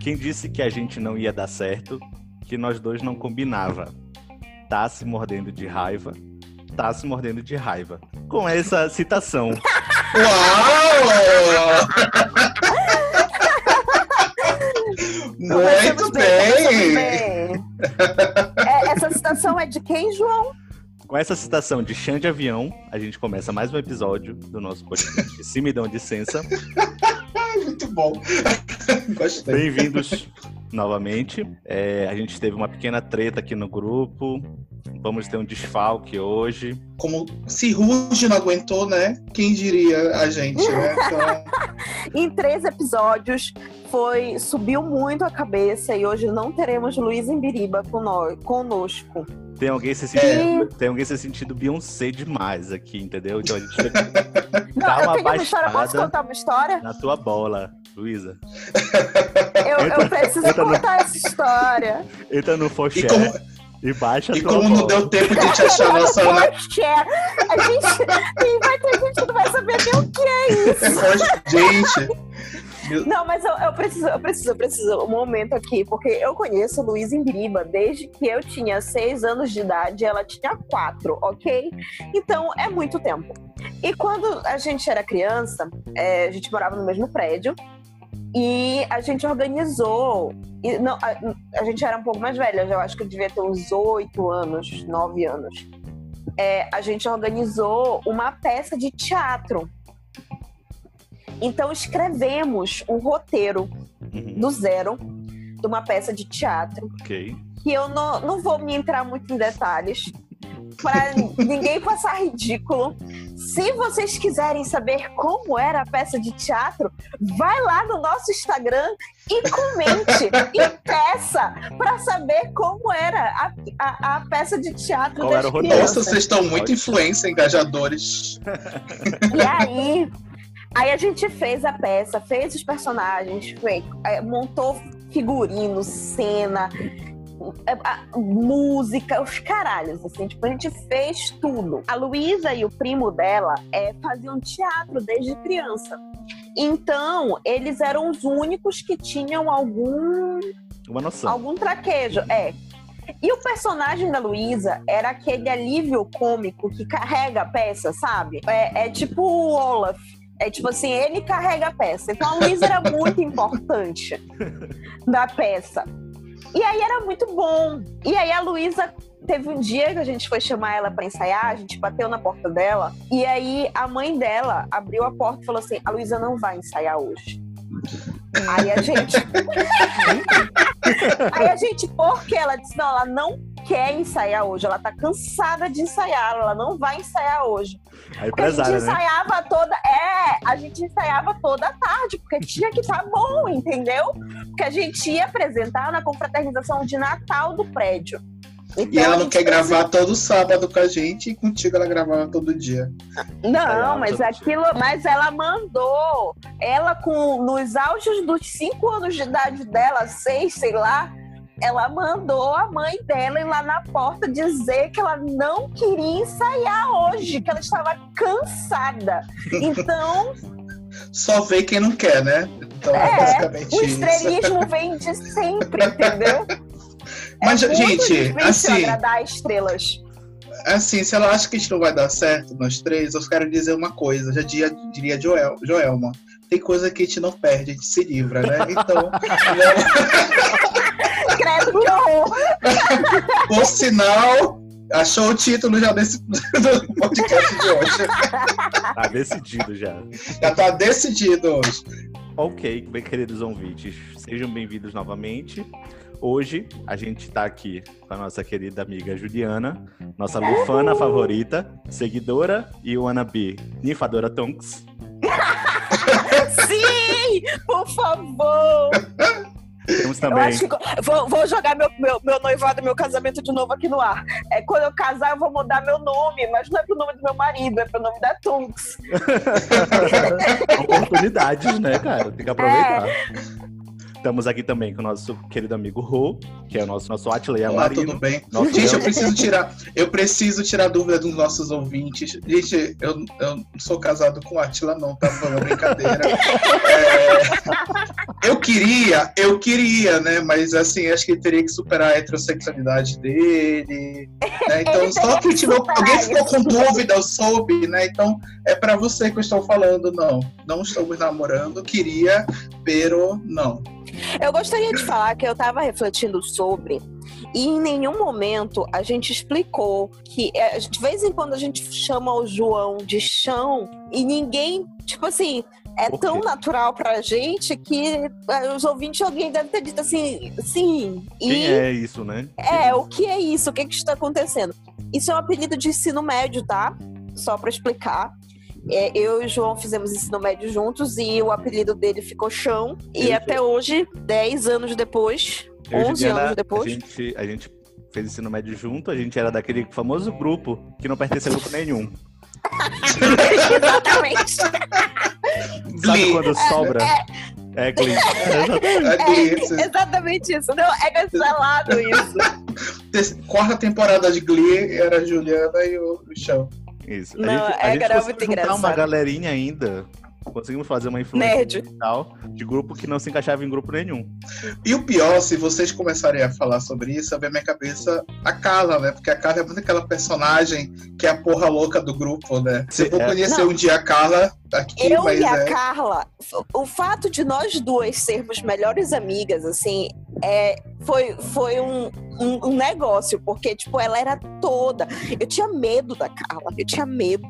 Quem disse que a gente não ia dar certo, que nós dois não combinava. Tá se mordendo de raiva, tá se mordendo de raiva. Com essa citação. Uau! Muito bem! bem. É, essa citação é de quem, João? Com essa citação de Xande Avião, a gente começa mais um episódio do nosso podcast Se Me Dão Licença. Muito bom. Gostei. Bem-vindos novamente. É, a gente teve uma pequena treta aqui no grupo. Vamos ter um desfalque hoje. Como se Ruge não aguentou, né? Quem diria a gente, né? Então, Em três episódios, foi subiu muito a cabeça e hoje não teremos Luiz Embiriba cono- conosco. Tem alguém se sentindo, tem alguém se sentindo Beyoncé demais aqui, entendeu? Então a gente vai Não, Dá eu uma tenho uma história. Posso baixada. contar uma história? na tua bola, Luísa. Eu, eu Entra- preciso entra no- contar essa história. Entra no Foché e baixa a e tua como não bola. deu tempo de te achar nossa Ana. Poxa, a gente tem- vai ter gente que não vai saber nem o que é isso. Gente, Não, mas eu, eu preciso, eu preciso, eu preciso um momento aqui, porque eu conheço Luiz Embiriba desde que eu tinha seis anos de idade ela tinha quatro, ok? Então é muito tempo. E quando a gente era criança, é, a gente morava no mesmo prédio e a gente organizou. E não, a, a gente era um pouco mais velha, eu acho que eu devia ter uns oito anos, nove anos. É, a gente organizou uma peça de teatro. Então escrevemos um roteiro Uhum, do zero de uma peça de teatro ok. que eu não, não vou me entrar muito em detalhes para ninguém passar ridículo. Se vocês quiserem saber como era a peça de teatro, vai lá no nosso Instagram e comente e peça para saber como era a, a, a peça de teatro Qual das era o crianças. nossa, vocês estão muito influência, engajadores. E aí, aí a gente fez a peça, fez os personagens, foi- é, montou figurino, cena, é, música, os caralhos, assim, tipo, a gente fez tudo. A Luísa e o primo dela é, faziam teatro desde criança. Então, eles eram os únicos que tinham algum Uma noção. algum traquejo, é. E o personagem da Luísa era aquele alívio cômico que carrega a peça, sabe? É, é tipo o Olaf. É tipo assim, ele carrega a peça. Então a Luísa era muito importante da peça. E aí era muito bom. E aí a Luísa teve um dia que a gente foi chamar ela pra ensaiar, a gente bateu na porta dela, e aí a mãe dela abriu a porta e falou assim: a Luísa não vai ensaiar hoje. Aí a gente. Aí a gente, porque ela disse, não, ela não quer ensaiar hoje, ela tá cansada de ensaiar, ela não vai ensaiar hoje. A Porque a gente né? ensaiava toda. É, a gente ensaiava toda a tarde, porque tinha que estar bom, entendeu? Porque a gente ia apresentar na confraternização de Natal do prédio. E Então, ela a não quer gravar todo sábado com a gente e contigo ela gravava todo dia. Não, Ensaiava mas todo aquilo, mas ela mandou. Ela com nos auges dos cinco anos de idade dela, seis, sei lá, ela mandou a mãe dela ir lá na porta dizer que ela não queria ensaiar hoje, que ela estava cansada. Então, Só vê quem não quer, né? Então é, É, basicamente o isso. estrelismo vem de sempre, entendeu? Mas, é gente, assim, agradar estrelas. assim, se ela acha que a gente não vai dar certo, nós três, eu quero dizer uma coisa, já diria, diria Joel, Joelma. Tem coisa que a gente não perde, a gente se livra, né? Então, Credo que horror! por sinal, achou o título já desse do podcast de hoje. Tá decidido já. Já tá decidido hoje. Ok, bem queridos ouvintes, sejam bem-vindos novamente. Hoje a gente tá aqui com a nossa querida amiga Juliana, nossa lufana favorita, seguidora e wannabe ninfadora Tonks. Sim! Por favor! Temos Eu também acho que vou, vou jogar meu, meu, meu noivado, meu casamento de novo aqui no ar. É, quando eu casar, eu vou mudar meu nome, mas não é pro nome do meu marido, é pro nome da Tunks. oportunidades, né, cara? Tem que aproveitar. Estamos aqui também com o nosso querido amigo Rô, que é o nosso, nosso Atila Olá, tudo bem? Nosso Gente, eu preciso tirar, eu preciso tirar dúvida dos nossos ouvintes. Gente, eu, eu não sou casado com Atila, não, tá? Foi uma brincadeira. É, eu queria, eu queria, né? Mas assim, acho que ele teria que superar a heterossexualidade dele. Né? Então, Ele só que superar alguém ficou com dúvida, eu soube, né? Então, é pra você que eu estou falando, não. Não estamos namorando, queria, pero não. Eu gostaria de falar que eu tava refletindo sobre e em nenhum momento a gente explicou que é, de vez em quando a gente chama o João de chão e ninguém, tipo assim, é tão natural pra gente que é, os ouvintes alguém deve ter dito assim, sim. Quem e é isso, né? é, o que é isso? O que, que está acontecendo? Isso é um apelido de ensino médio, tá? Só para explicar. É, eu e o João fizemos ensino médio juntos e o apelido dele ficou chão. E Eu- até hoje, 10 anos depois, Eu e 11 Juliana, anos depois. A gente, a gente fez ensino médio junto, a gente era daquele famoso grupo que não pertence a grupo nenhum. Exatamente. Sabe quando sobra? É, Glee. É, Glee. Exatamente isso. Não, é cancelado isso. Quarta temporada de Glee era a Juliana e o, o Chão. Isso. Não, a gente, é, a gente cara, conseguiu muito juntar uma engraçado. galerinha ainda. Conseguimos fazer uma influência Nerd. digital de grupo que não se encaixava em grupo nenhum. E o pior, se vocês começarem a falar sobre isso, vem na minha cabeça a Carla, né? Porque a Carla é muito aquela personagem que é a porra louca do grupo, né? Se eu vou É. conhecer Não. um dia a Carla aqui, Eu mas e a é. Carla, o fato de nós duas sermos melhores amigas, assim, é, foi, foi um, um, um negócio, porque, tipo, ela era toda. Eu tinha medo da Carla, eu tinha medo.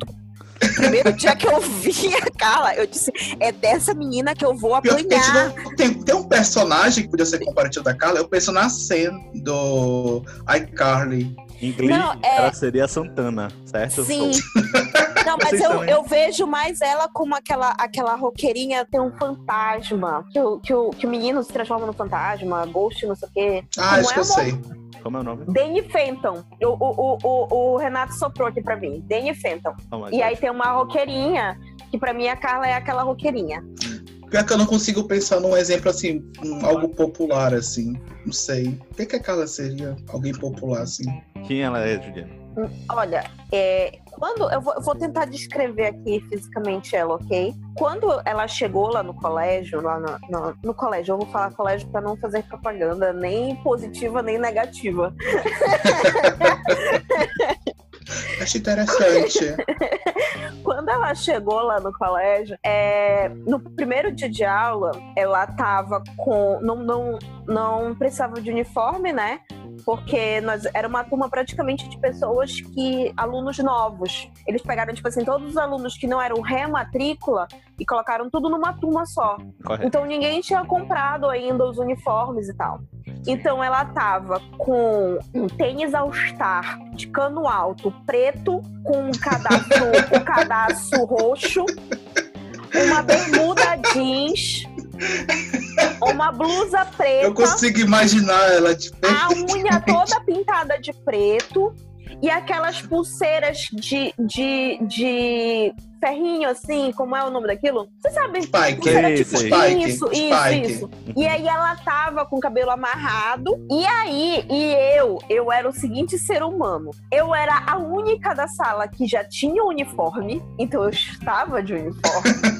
Primeiro dia que eu vi a Carla, eu disse: é dessa menina que eu vou apanhar. tem, tem um personagem que podia ser comparativo da Carla, é o personagem Sen do iCarly. Em Glee, Não, é- ela seria a Santana, certo? Sim. Não, mas Vocês eu, também. eu vejo mais ela como aquela, aquela roqueirinha, tem um fantasma. Que o, que, o, que o menino se transforma no fantasma, ghost, não sei o quê. Ah, Como acho é que eu sei. Como é o nome? Danny Fenton. O, o, o, o, o Renato soprou aqui pra mim. Danny Fenton. Não, mas E aí acho- tem uma roqueirinha, que pra mim a Carla é aquela roqueirinha. Pior que eu não consigo pensar num exemplo assim, um, algo popular assim. Não sei. O que, que a Carla seria? Alguém popular assim? Quem ela é, Juliana? Olha, é, quando eu vou, eu vou tentar descrever aqui fisicamente ela, ok? Quando ela chegou lá no colégio, lá no, no, no colégio, eu vou falar colégio para não fazer propaganda nem positiva nem negativa. Acho interessante. Quando ela chegou lá no colégio, é, no primeiro dia de aula, ela tava com. Não, não, não precisava de uniforme, né? Porque nós era uma turma praticamente de pessoas que. alunos novos. Eles pegaram, tipo assim, todos os alunos que não eram rematrícula e colocaram tudo numa turma só. Correto. Então ninguém tinha comprado ainda os uniformes e tal. Então ela tava com um tênis All-Star de cano alto, preto, com um cadastro, um cadastro roxo, uma bermuda jeans, uma blusa Eu preta, consigo imaginar ela de a unha toda pintada de preto e aquelas pulseiras de, de, de ferrinho, assim, como é o nome daquilo? Você sabe? Spike. Pulseira Sei, tipo. Spike, isso, Spike. isso, isso. E aí ela tava com o cabelo amarrado. E aí, e eu, eu era o seguinte ser humano. Eu era a única da sala que já tinha uniforme, então eu estava de uniforme.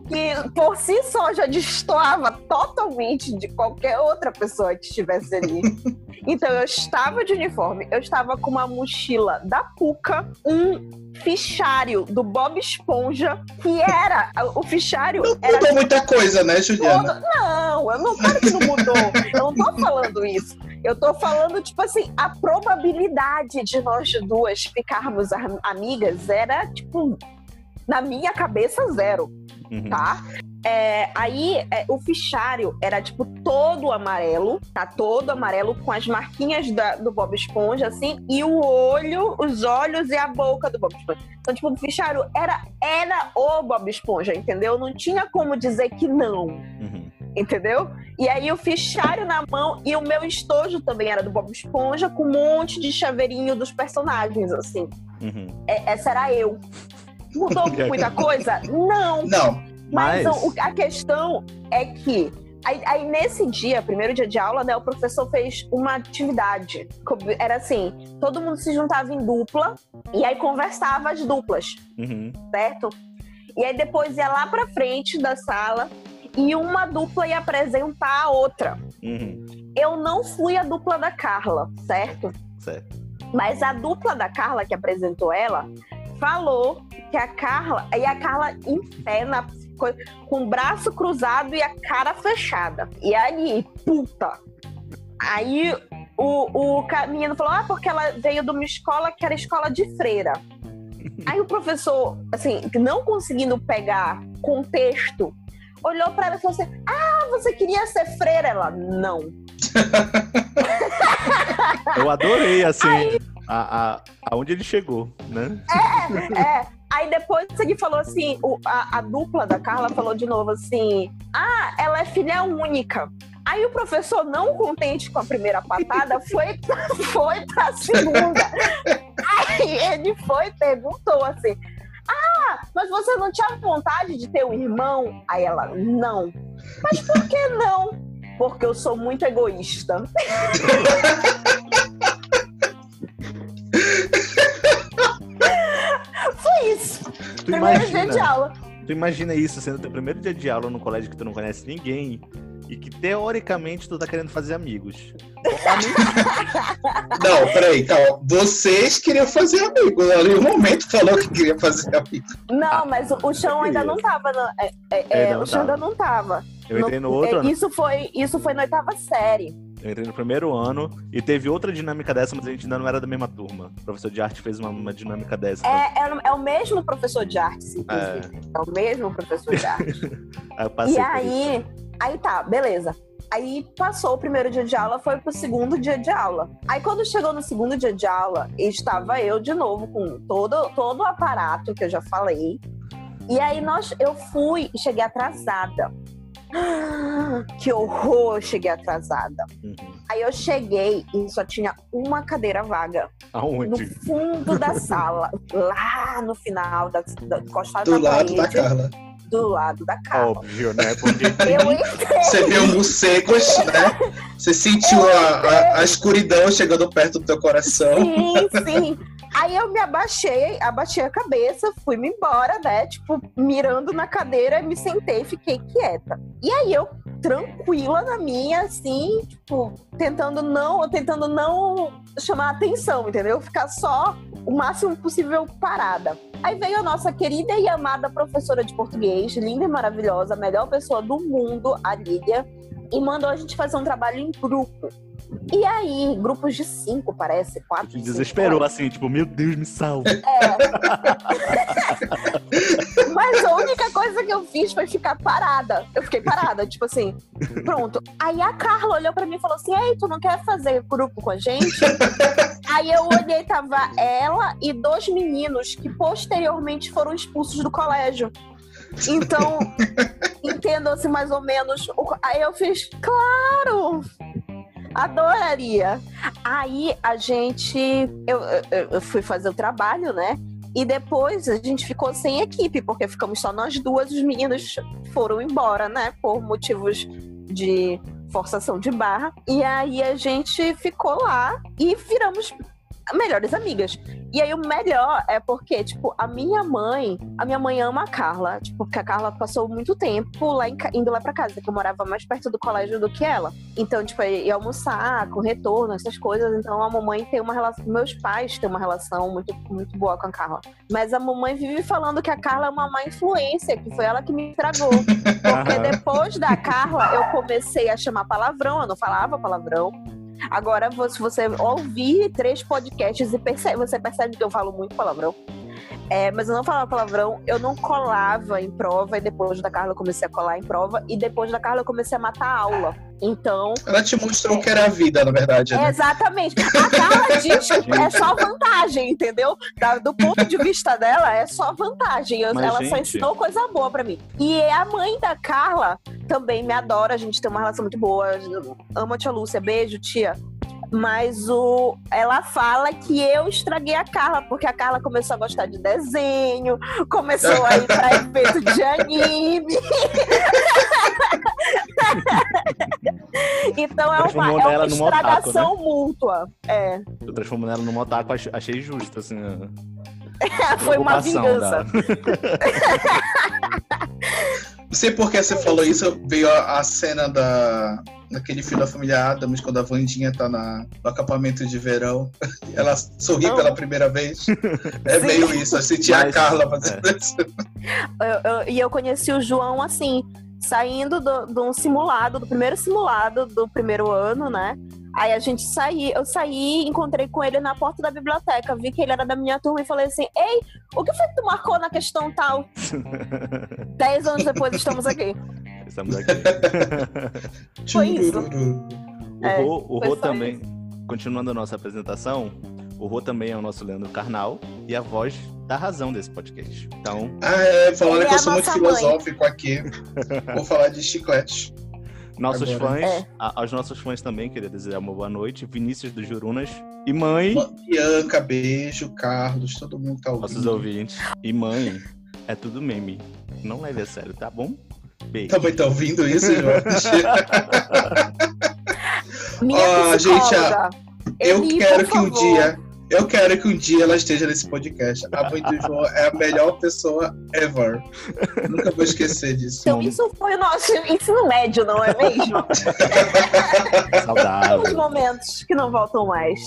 que por si só já destoava totalmente de qualquer outra pessoa que estivesse ali. Então eu estava de uniforme, eu estava com uma mochila da Puca, um fichário do Bob Esponja, que era o fichário era Mudou muita coisa, né, Juliana? todo... Não, eu não claro que não mudou. Eu não tô falando isso. Eu tô falando, tipo assim, a probabilidade de nós duas ficarmos am- amigas era, tipo, na minha cabeça, zero, Uhum. tá? É, aí, é, o fichário era, tipo, todo amarelo, tá? Todo amarelo, com as marquinhas da- do Bob Esponja, assim, e o olho, os olhos e a boca do Bob Esponja. Então, tipo, o fichário era, era o Bob Esponja, entendeu? Não tinha como dizer que não Uhum. entendeu? E aí o fichário na mão e o meu estojo também era do Bob Esponja com um monte de chaveirinho dos personagens, assim. Uhum. É- essa era eu. Mudou muita coisa? Não. Não. Mas, Mas- o- a questão é que Aí, aí, nesse dia, primeiro dia de aula, né, o professor fez uma atividade. Era assim, todo mundo se juntava em dupla e aí conversava as duplas, Uhum. certo? E aí depois ia lá pra frente da sala e uma dupla ia apresentar a outra. Uhum. Eu não fui a dupla da Carla, certo? Certo. Mas a dupla da Carla que apresentou ela falou que a Carla. E a Carla em pé, na, com o braço cruzado e a cara fechada. E aí, puta. Aí o, o menino falou: Ah, porque ela veio de uma escola que era escola de freira. Aí o professor, assim, não conseguindo pegar contexto, olhou para ela e falou assim: Ah, você queria ser freira? Ela, não. Eu adorei, assim, Aí... a, a, aonde ele chegou, né? É, é. Aí depois ele falou assim, o, a, a, dupla da Carla falou de novo assim: Ah, ela é filha única. Aí o professor, não contente com a primeira patada, foi, foi pra segunda. Aí ele foi e perguntou assim: Ah, mas você não tinha vontade de ter um irmão? Aí ela, não. Mas por que não? Porque eu sou muito egoísta. dia de aula. Tu imagina isso, sendo teu primeiro dia de aula no colégio que tu não conhece ninguém e que teoricamente tu tá querendo fazer amigos. Não, peraí, calma. Vocês queriam fazer amigos. Ali um momento falou que queria fazer amigos. Não, mas o, o chão ainda não tava. No, é, é, é, o chão ainda não tava. Eu entrei no, no outro ano. Isso foi, isso foi na oitava série. Eu entrei no primeiro ano e teve outra dinâmica dessa, mas a gente ainda não era da mesma turma. O professor de arte fez uma, uma dinâmica dessa. É, é, é, o mesmo professor de arte, inclusive. É, é o mesmo professor de arte. aí e aí, aí tá, beleza. Aí passou o primeiro dia de aula, foi pro segundo dia de aula. Aí quando chegou no segundo dia de aula, estava eu de novo com todo, todo o aparato que eu já falei. E aí nós, eu fui e cheguei atrasada. Que horror, eu cheguei atrasada. Uhum. Aí eu cheguei e só tinha uma cadeira vaga. Aonde? No fundo da sala, lá no final, da, da, Do lado parede, da Carla. Do lado da Carla. Óbvio, né? Porque Eu entrei. Você viu morcegos, né? Você sentiu a, a, a escuridão chegando perto do teu coração. Sim, sim. Aí eu me abaixei, abaixei a cabeça, fui-me embora, né? Tipo, mirando na cadeira, me sentei fiquei quieta. E aí eu, tranquila na minha, assim, tipo, tentando não, tentando não chamar atenção, entendeu? Ficar só o máximo possível parada. Aí veio a nossa querida e amada professora de português, linda e maravilhosa, a melhor pessoa do mundo, a Lídia, e mandou a gente fazer um trabalho em grupo. E aí, grupos de cinco, parece, quatro. Te desesperou, assim, tipo, meu Deus, me salva. É. Mas a única coisa que eu fiz foi ficar parada. Eu fiquei parada, tipo assim, pronto. Aí a Carla olhou pra mim e falou assim: Ei, tu não quer fazer grupo com a gente? aí eu olhei, tava ela e dois meninos que posteriormente foram expulsos do colégio. Então, entendo assim mais ou menos. Aí eu fiz, claro! Adoraria. Aí a gente. Eu, eu, eu, fui fazer o trabalho, né? E depois a gente ficou sem equipe, porque ficamos só nós duas, os meninos foram embora, né? Por motivos de forçação de barra. E aí a gente ficou lá e viramos melhores amigas. E aí o melhor é porque, tipo, a minha mãe, a minha mãe ama a Carla, tipo, porque a Carla passou muito tempo lá em, indo lá pra casa, que eu morava mais perto do colégio do que ela. Então, tipo, ia almoçar, com retorno, essas coisas. Então a mamãe tem uma relação, meus pais têm uma relação muito, muito boa com a Carla. Mas a mamãe vive falando que a Carla é uma má influência, que foi ela que me estragou. Porque depois da Carla, eu comecei a chamar palavrão, eu não falava palavrão. Agora, se você ouvir três podcasts e você percebe que eu falo muito palavrão. É, mas eu não falava palavrão, eu não colava em prova, e depois da Carla eu comecei a colar em prova, e depois da Carla eu comecei a matar a aula. Então. Ela te mostrou que era a vida, na verdade. Né? É, exatamente. A Carla diz que é só vantagem, entendeu? do ponto de vista dela, é só vantagem. Mas, ela gente... só ensinou coisa boa pra mim. E a mãe da Carla também me adora, a gente tem uma relação muito boa. Amo a tia Lúcia, beijo, tia. Mas o, ela fala que eu estraguei a Carla, porque a Carla começou a gostar de desenho, começou a ir pra evento de anime. então é uma, é uma numa otaku, né? estragação mútua. É. Eu transformo ela numa otaku, ach- achei justo, assim. a Foi uma vingança. da- Não sei por que você falou isso, veio a, a cena da, daquele filme da família Adams, quando a Vandinha tá na, no acampamento de verão. Ela sorri Não. pela primeira vez. É Sim. meio isso, eu senti a Mas- Carla fazendo isso. Eu- eu- e eu conheci o João assim, saindo do- de um simulado, do primeiro simulado do primeiro ano, né? Aí a gente saí, eu saí, encontrei com ele na porta da biblioteca, vi que ele era da minha turma e falei assim: Ei, o que foi que tu marcou na questão tal? Dez anos depois estamos aqui. Estamos aqui. Foi isso. O É, Rô, o Rô também, continuando a nossa apresentação, o Rô também é o nosso Leandro Carnal e a voz da razão desse podcast. Então, Ah, é, falaram Ele que é eu sou a muito mãe. filosófico aqui. Vou falar de chiclete. nossos Agora. fãs, É. a- aos nossos fãs também, queria desejar uma boa noite. Vinícius dos Jurunas e mãe, Bianca, beijo, Carlos, todo mundo tá ouvindo. nossos ouvintes. E mãe, é tudo meme. Não leve a sério, tá bom? Beijo. Também tá ouvindo isso, João? Minha Ah, gente. Eu Eli, quero que um favor. dia. Eu quero que um dia ela esteja nesse podcast. A mãe do João é a melhor pessoa ever. Nunca vou esquecer disso. Então, isso foi o nosso ensino médio, não é mesmo? Os Saudável. momentos que não voltam mais.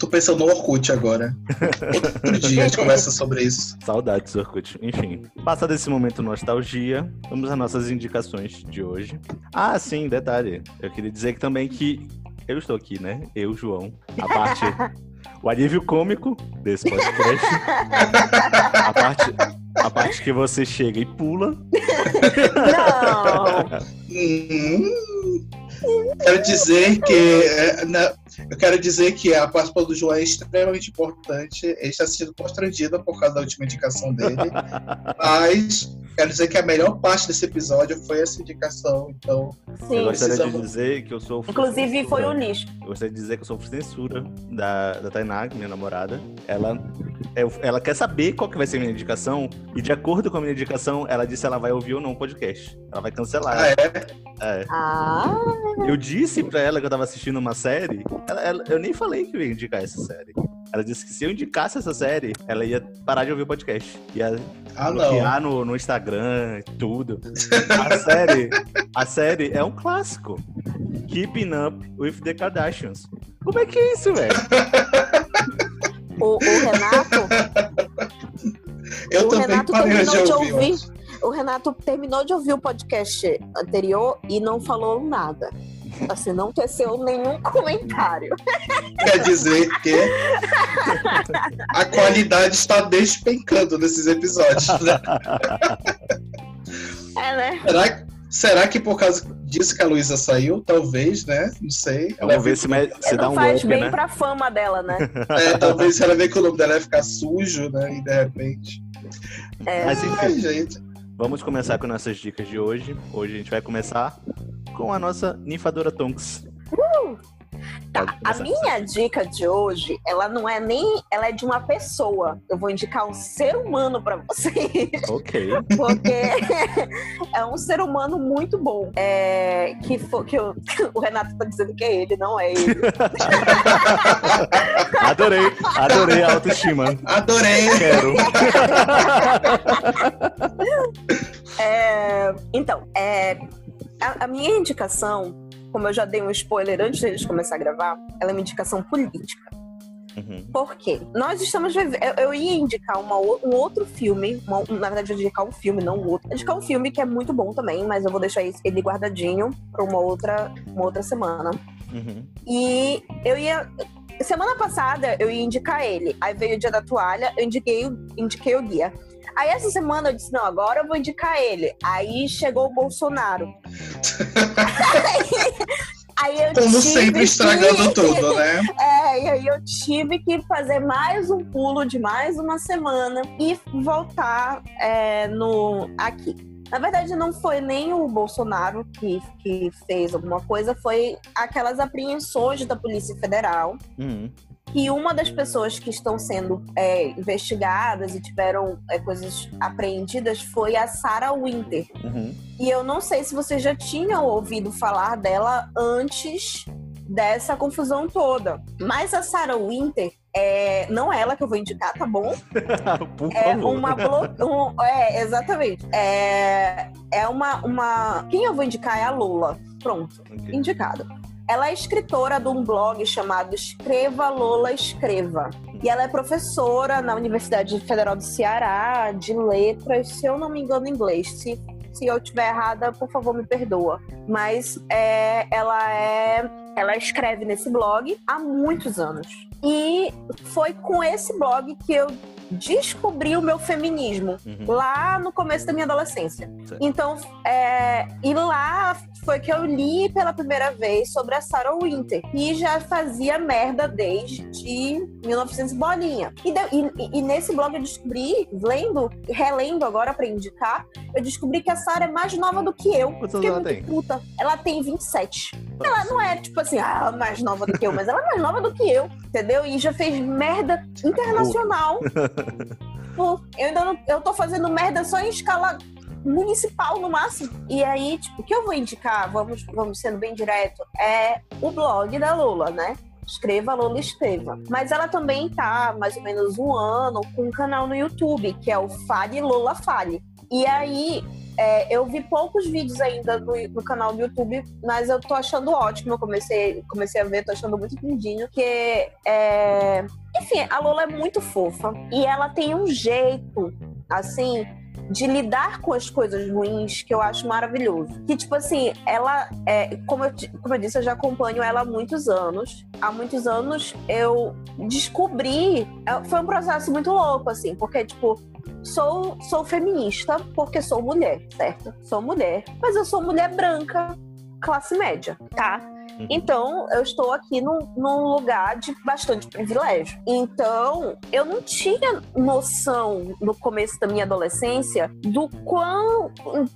Tô pensando no Orkut agora. Outro dia a gente conversa sobre isso. Saudades, Orkut. Enfim, passado esse momento nostalgia, vamos às nossas indicações de hoje. Ah, sim, detalhe. Eu queria dizer que também que eu estou aqui, né? Eu, João. A parte. o alívio cômico desse podcast. a parte. A parte que você chega e pula. Não. Quero dizer que. é, eu quero dizer que a participação do João é extremamente importante. Ele está sendo constrangido por causa da última indicação dele. Mas quero dizer que a melhor parte desse episódio foi essa indicação. Então, Eu Sim. gostaria de Precisamos- dizer que eu sou. Inclusive, foi um lixo. Eu gostaria de dizer que eu sofro censura da, da Tainá, minha namorada. Ela, eu- ela quer saber qual que vai ser a minha indicação, e de acordo com a minha indicação, ela disse se ela vai ouvir ou não o podcast. Ela vai cancelar. ah, é? É. Ah, Eu disse pra ela que eu tava assistindo uma série, ela- ela- eu nem falei que eu ia indicar essa série. Ela disse que se eu indicasse essa série, ela ia parar de ouvir o podcast. Ia Ah, não. bloquear no, no Instagram, tudo. A série, a série é um clássico. Keeping Up with the Kardashians. Como é que é isso, velho? o, o Renato, Eu o também Renato parei de ouvir. ouvir. O Renato terminou de ouvir o podcast anterior e não falou nada. Assim, não teceu nenhum comentário. Quer dizer que a qualidade está despencando nesses episódios. Né? É, né? Será, será que por causa disso que a Luísa saiu? Talvez, né? Não sei. Ela Vamos ver se, me- se dá um faz bem né? pra fama dela, né? É, talvez se ela ver que o nome dela ia ficar sujo, né? E de repente. É. Mas enfim, Ai, gente. vamos começar com nossas dicas de hoje. Hoje a gente vai começar com a nossa ninfadora Tonks. Tá, Pode a minha dica de hoje, ela não é nem. Ela é de uma pessoa. Eu vou indicar um ser humano pra vocês. Ok. Porque é um ser humano muito bom. É, que, fo- que o, o Renato tá dizendo que é ele, não é ele. Adorei, adorei a autoestima. Adorei. Quero. É, então, é, a, a minha indicação, como eu já dei um spoiler antes de começar a gravar, ela é uma indicação política. Uhum. Por quê? Nós estamos vivendo. Eu, ia indicar uma um outro filme, uma- na verdade, eu ia indicar um filme, não um outro. Indicar um filme que é muito bom também, mas eu vou deixar ele guardadinho para uma outra, uma outra semana. Uhum. E eu ia. Semana passada eu ia indicar ele. Aí veio o dia da toalha, eu indiquei, o- indiquei o guia. Aí essa semana eu disse, não, agora eu vou indicar ele. Aí chegou o Bolsonaro. aí eu Como tive sempre, que- estragando tudo, né? É, e aí eu tive que fazer mais um pulo de mais uma semana e voltar é, no aqui. Na verdade, não foi nem o Bolsonaro que, que fez alguma coisa, foi aquelas apreensões da Polícia Federal Uhum. Que uma das pessoas que estão sendo é, investigadas e tiveram é, coisas apreendidas foi a Sarah Winter. Uhum. E eu não sei se você já tinha ouvido falar dela antes dessa confusão toda. Mas a Sarah Winter, é, não é ela que eu vou indicar, tá bom? Por É favor. uma blo... um- é, exatamente. É, é uma, uma. Quem eu vou indicar é a Lula. Pronto, Ok. indicado. Ela é escritora de um blog chamado Escreva Lola Escreva. E ela é professora na Universidade Federal do Ceará, de letras, se eu não me engano, inglês. Se, se eu estiver errada, por favor, me perdoa. Mas é, ela é. Ela escreve nesse blog há muitos anos. E foi com esse blog que eu descobri o meu feminismo Uhum. lá no começo da minha adolescência. Certo. Então, é, e lá foi que eu li pela primeira vez sobre a Sarah Winter, que já fazia merda desde 1900 bolinha. E, de- e- e nesse blog eu descobri, lendo, relendo agora pra indicar, eu descobri que a Sarah é mais nova do que eu. Quantos anos ela tem? puta. Ela tem 27. Ela não é tipo assim, ah, mais nova do que eu, mas ela é mais nova do que eu, entendeu? E já fez merda internacional. Pô, eu ainda não, eu tô fazendo merda só em escala municipal no máximo. E aí, tipo, o que eu vou indicar, vamos, vamos sendo bem direto, é o blog da Lula, né? Escreva Lula Escreva. Mas ela também tá mais ou menos um ano com um canal no YouTube, que é o Fale Lula Fale. E aí, é, eu vi poucos vídeos ainda no, no canal do YouTube, mas eu tô achando ótimo. Eu comecei, comecei a ver, tô achando muito lindinho. Que é. Enfim, a Lola é muito fofa. E ela tem um jeito, assim, de lidar com as coisas ruins que eu acho maravilhoso. Que, tipo assim, ela, é, como, eu, como eu disse, eu já acompanho ela há muitos anos. Há muitos anos eu descobri. é, Foi um processo muito louco, assim, porque, tipo, sou, sou feminista porque sou mulher, certo? Sou mulher, mas eu sou mulher branca, classe média, tá? Uhum. Então, eu estou aqui num, num lugar de bastante privilégio. Então, eu não tinha noção no começo da minha adolescência do quão.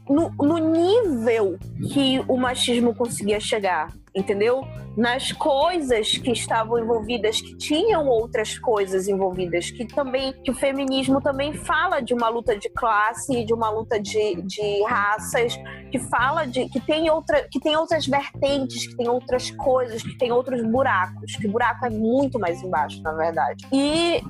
no, no nível que o machismo conseguia chegar. Entendeu? Nas coisas que estavam envolvidas, que tinham outras coisas envolvidas, que também, que o feminismo também fala de uma luta de classe, de uma luta de, de raças, que fala de que tem outra, que tem outras vertentes, que tem outras coisas, que tem outros buracos, que o buraco é muito mais embaixo, na verdade. E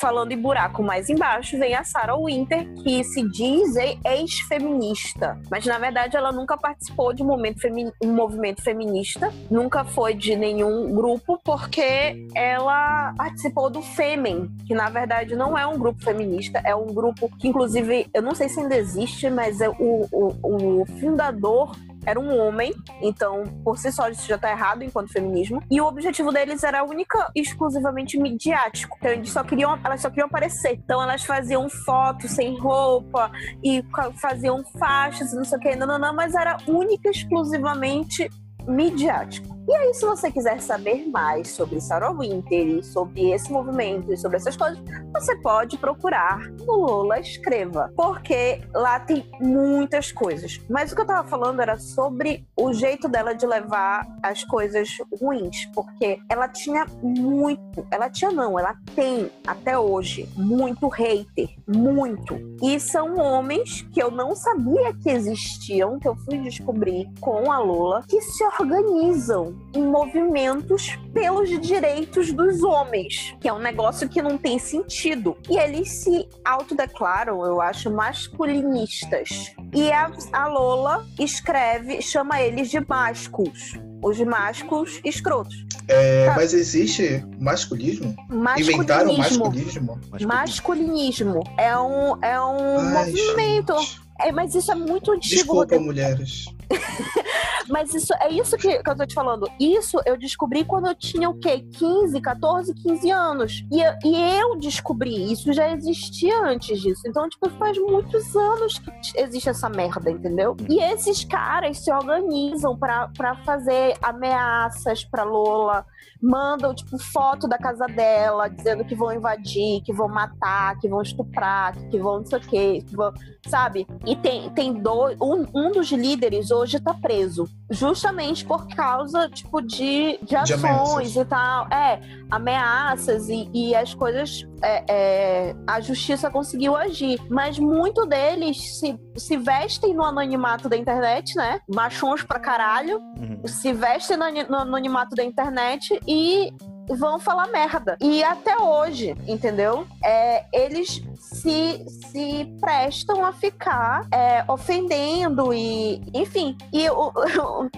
falando em buraco mais embaixo, vem a Sarah Winter, que se diz ex-feminista, mas na verdade ela nunca participou de um, momento um movimento feminista, nunca foi de nenhum grupo, porque ela participou do Femen, que na verdade não é um grupo feminista, é um grupo que inclusive, eu não sei se ainda existe, mas é o, o, o fundador era um homem, então por si só isso já tá errado enquanto feminismo. E o objetivo deles era única e exclusivamente midiático. Então eles só queriam, elas só queriam aparecer. Então elas faziam fotos sem roupa e faziam faixas e não sei o que, não, não, não, mas era única e exclusivamente midiático. E aí, se você quiser saber mais sobre Sarah Winter e sobre esse movimento e sobre essas coisas, você pode procurar no Lola Escreva, porque lá tem muitas coisas. Mas o que eu tava falando era sobre o jeito dela de levar as coisas ruins, porque ela tinha muito, ela tinha não, ela tem até hoje muito hater, muito. E são homens que eu não sabia que existiam, que eu fui descobrir com a Lola, que se organizam em movimentos pelos direitos dos homens, que é um negócio que não tem sentido. E eles se autodeclaram, eu acho, masculinistas. E a, a Lola escreve, chama eles de másculos. Os másculos escrotos. É, Tá. mas existe masculismo? Inventaram Masculinismo. masculismo? Mas Masculinismo é um, é um Ai, movimento. gente. É, mas isso é muito antigo. Desculpa, Rodrigo. mulheres. Mas isso é isso que, que eu tô te falando. Isso eu descobri quando eu tinha o quê? 15, 14, 15 anos. E, eu- e eu descobri isso, já existia antes disso. Então, tipo, faz muitos anos que existe essa merda, entendeu? E esses caras se organizam pra fazer ameaças pra Lola, mandam, tipo, foto da casa dela, dizendo que vão invadir, que vão matar, que vão estuprar, que vão não sei o quê, que vão, sabe? E tem, tem dois. Um, um dos líderes hoje tá preso. Justamente por causa, tipo, de, de ações ameaças. e tal. É, ameaças e, e as coisas. é, é, a justiça conseguiu agir. Mas muito deles se, se vestem no anonimato da internet, né? Machões pra caralho. Uhum. Se vestem no, no anonimato da internet e vão falar merda. E até hoje, entendeu? É, eles se, se prestam a ficar é, ofendendo e, enfim. E o-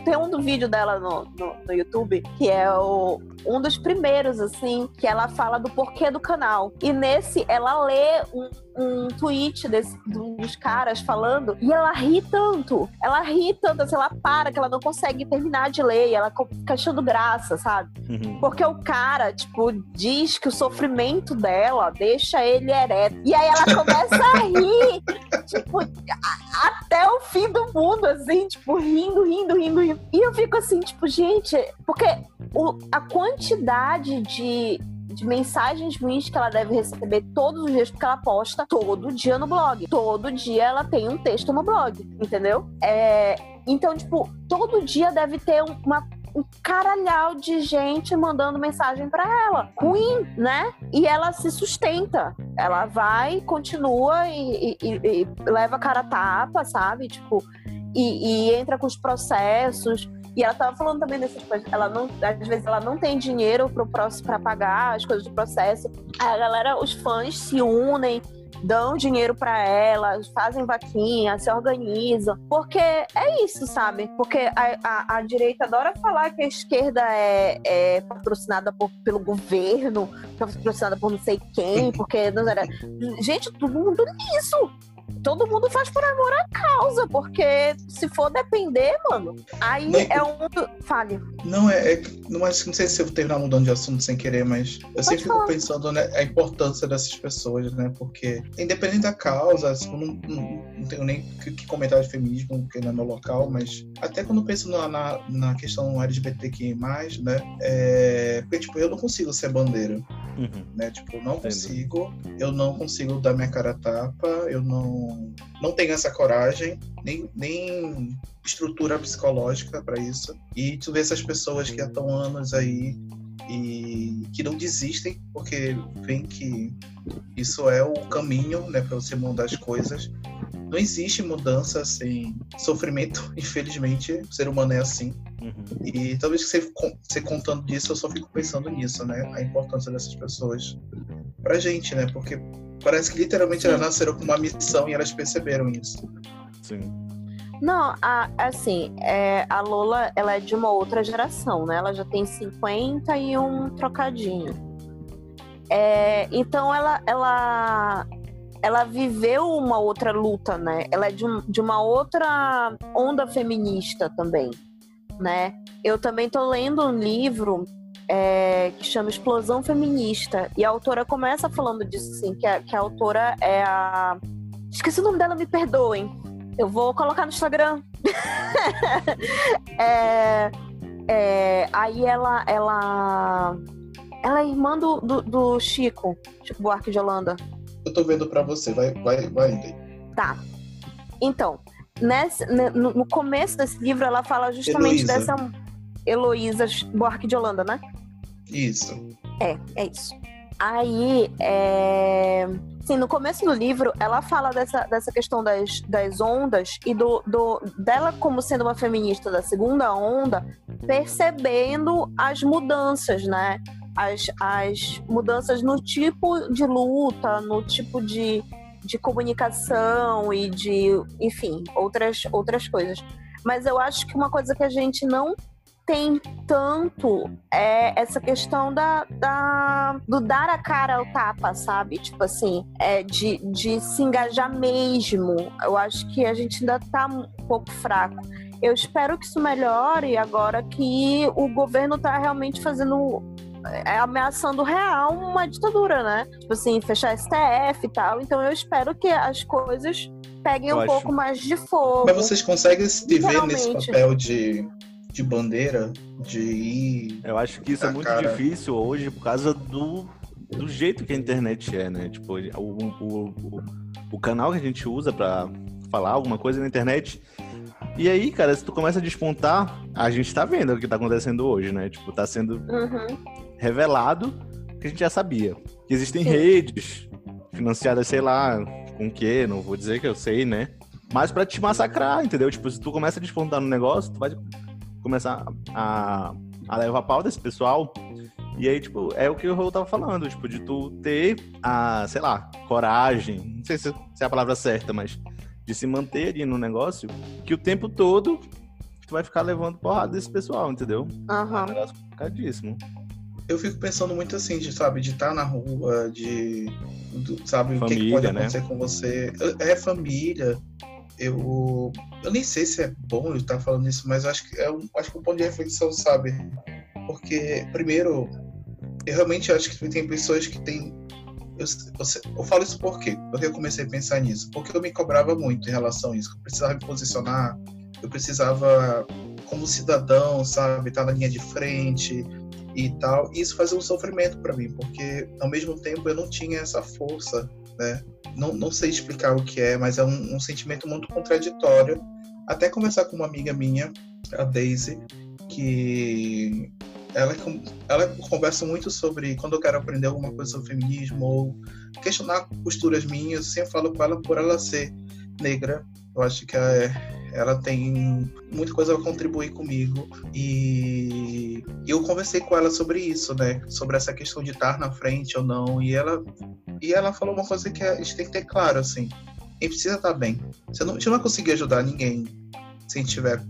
tem um do vídeo dela no, no, no YouTube que é o, um dos primeiros, assim, que ela fala do porquê do canal. E nesse, ela lê um, um tweet desse, de dos caras falando e ela ri tanto. Ela ri tanto, assim, ela para que ela não consegue terminar de ler e ela fica achando graça, sabe? Uhum. Porque o cara, tipo, diz que o sofrimento dela deixa ele ereto. E aí ela começa a rir, tipo, a- até o fim do mundo, assim, tipo, rindo, rindo, rindo, rindo. E eu fico assim, tipo, gente, porque o- a quantidade de, de mensagens ruins que ela deve receber todos os dias, porque ela posta todo dia no blog. Todo dia ela tem um texto no blog, entendeu? É, então, tipo, todo dia deve ter um- uma um caralhau de gente mandando mensagem pra ela. Ruim, né? E ela se sustenta. Ela vai, continua e, e- e- e leva a cara a tapa, sabe? Tipo, e, e entra com os processos. E ela tava falando também dessas coisas. Ela não, às vezes ela não tem dinheiro pro próximo para pagar as coisas do processo. A galera, os fãs se unem, dão dinheiro pra ela, fazem vaquinha, se organizam. Porque é isso, sabe? Porque a, a, a direita adora falar que a esquerda é, é patrocinada por- pelo governo, patrocinada por não sei quem, porque. Gente, todo mundo nisso. Todo mundo faz por amor à causa, porque se for depender, mano, aí Nem- é um. Fale. Não, é, é não, mas não sei se eu vou terminar mudando de assunto sem querer, mas eu sempre fico falar. pensando né, a importância dessas pessoas, né? Porque, independente da causa, assim, eu não, não, não tenho nem que, que comentar de feminismo, porque não é meu local, mas até quando eu penso na, na, na questão LGBTQI, né? É, porque, tipo, eu não consigo ser bandeira, Uhum. né? Tipo, eu não Entendo. consigo, eu não consigo dar minha cara a tapa, eu não, não tenho essa coragem, nem, nem estrutura psicológica para isso. E tu vê essas pessoas que há tão anos aí e que não desistem, porque veem que isso é o caminho, né, para você mudar as coisas. Não existe mudança sem sofrimento, infelizmente, o ser humano é assim. Uhum. E talvez você, você contando disso, eu só fico pensando nisso, né? A importância dessas pessoas pra gente, né? Porque parece que literalmente elas nasceram com uma missão e elas perceberam isso. Sim. Não, a- assim, é, a Lola, ela é de uma outra geração, né? Ela já tem 50 e um trocadinho. É, então ela, ela, ela viveu uma outra luta, né? Ela é de, um- de uma outra onda feminista também, né? Eu também tô lendo um livro é, que chama Explosão Feminista e a autora começa falando disso, assim, que a, que a autora é a... Esqueci o nome dela, me perdoem. Eu vou colocar no Instagram. É, é, aí ela, ela, ela é irmã do, do, do Chico, Chico Buarque de Holanda. Eu tô vendo pra você, vai, vai, vai. Tá. Então, nesse, ne- no, no começo desse livro, ela fala justamente Heloísa. dessa Heloísa Buarque de Holanda, né? Isso. É, é isso. Aí, é... Sim, no começo do livro, ela fala dessa, dessa questão das, das ondas e do, do, dela como sendo uma feminista da segunda onda, percebendo as mudanças, né? As, as mudanças no tipo de luta, no tipo de, de comunicação e de, enfim, outras, outras coisas. Mas eu acho que uma coisa que a gente não tem tanto é essa questão da, da- do dar a cara ao tapa, sabe? Tipo assim, é de, de se engajar mesmo. Eu acho que a gente ainda tá um pouco fraco. Eu espero que isso melhore agora que o governo tá realmente fazendo. É, ameaçando real uma ditadura, né? Tipo assim, fechar STF e tal. Então eu espero que as coisas peguem Eu um acho- pouco mais de fogo. Mas vocês conseguem se ver nesse papel de, de bandeira? De ir. Eu acho que isso é muito cara. difícil hoje por causa do, do jeito que a internet é, né? Tipo, o, o, o, o canal que a gente usa pra falar alguma coisa na internet E aí, cara, se tu começa a despontar, a gente tá vendo o que tá acontecendo hoje, né? Tipo, tá sendo Uhum. revelado que a gente já sabia. Que existem Sim. redes financiadas, sei lá, com o quê, não vou dizer que eu sei, né? Mas pra te massacrar, entendeu? Tipo, se tu começa a despontar no negócio, tu vai começar a, a levar pau desse pessoal. E aí, tipo, é o que o Rô tava falando, tipo, de tu ter a, sei lá, coragem, não sei se, se é a palavra certa, mas de se manter ali no negócio, que o tempo todo tu vai ficar levando porrada desse pessoal, entendeu? É um Aham. negócio complicadíssimo. Eu fico pensando muito assim, de, sabe, de estar na rua, de. do- sabe, o que que, Família, pode né? acontecer com você. É família. Eu. Eu nem sei se é bom eu estar falando isso, mas eu acho que é um, acho que um ponto de reflexão, sabe? Porque, primeiro, eu realmente acho que tem pessoas que têm. Eu, eu falo isso por quê? Porque eu comecei a pensar nisso. Porque eu me cobrava muito em relação a isso. Eu precisava me posicionar, eu precisava, como cidadão, sabe, estar na linha de frente e tal. E isso fazia um sofrimento para mim, porque ao mesmo tempo eu não tinha essa força, né? Não, não sei explicar o que é, mas é um, um sentimento muito contraditório. Até conversar com uma amiga minha, a Daisy, que ela, ela conversa muito sobre quando eu quero aprender alguma coisa sobre feminismo ou questionar posturas minhas, eu sempre falo com ela por ela ser negra. Eu acho que é, ela tem muita coisa a contribuir comigo e eu conversei com ela sobre isso, né? Sobre essa questão de estar na frente ou não. E ela, e ela falou uma coisa que a gente tem que ter claro, assim. A gente precisa estar bem. Você não, a gente não vai conseguir ajudar ninguém se a gente estiver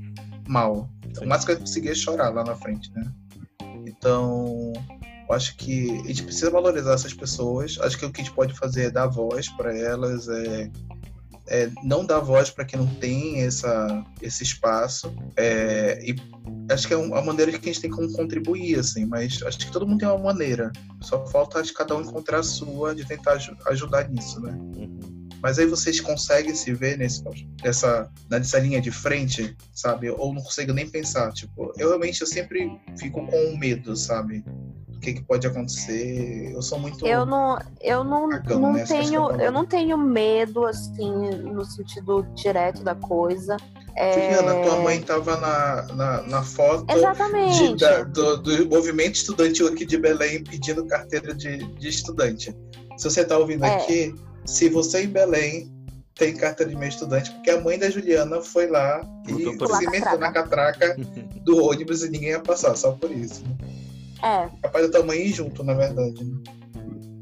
mal. O máximo que vai conseguir é chorar lá na frente, né? Então, eu acho que a gente precisa valorizar essas pessoas. Acho que o que a gente pode fazer é dar voz para elas, é, é não dar voz para quem não tem essa, esse espaço. É, e acho que é um- a maneira que a gente tem como contribuir, assim, mas acho que todo mundo tem uma maneira. Só falta acho, que cada um encontrar a sua de tentar aju- ajudar nisso, né? Uhum. Mas aí vocês conseguem se ver nesse, nessa, nessa linha de frente, sabe? Ou não consigo nem pensar. Tipo, eu realmente eu sempre fico com medo, sabe? Do que, que pode acontecer. Eu sou muito. Eu não, eu não, Cagão, não né? É tenho, eu não tenho medo assim no sentido direto da coisa. É... Juliana, tua mãe tava na, na, na foto de- da- do, do movimento estudantil aqui de Belém pedindo carteira de, de estudante. Se você tá ouvindo É. aqui, se você em Belém tem carteira de meio estudante, porque a mãe da Juliana foi lá e se meteu na catraca do ônibus e ninguém ia passar, só por isso. né? É. Capaz tua mãe ir junto, na verdade. né?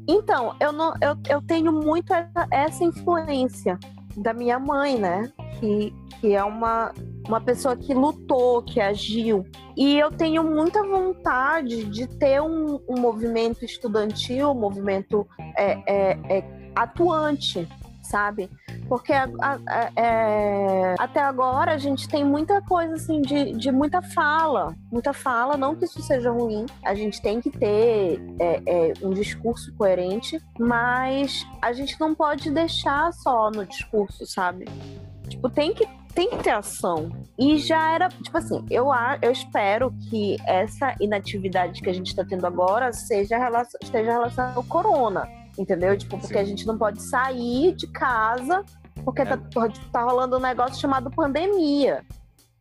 Então, eu não, eu, eu tenho muito essa, essa influência da minha mãe, né? Que, que é uma, uma pessoa que lutou, que agiu. E eu tenho muita vontade de ter um, um movimento estudantil, um movimento é, é, é, atuante, sabe? Porque a- a- a- é, até agora a gente tem muita coisa assim de, de muita fala, muita fala, não que isso seja ruim, a gente tem que ter é, é, um discurso coerente, mas a gente não pode deixar só no discurso, sabe? Tipo, tem que, tem que ter ação. E já era, tipo assim, eu, eu espero que essa inatividade que a gente está tendo agora seja esteja relacionada ao corona. Entendeu? Tipo, porque Sim. a gente não pode sair de casa porque É. tá, tá rolando um negócio chamado pandemia,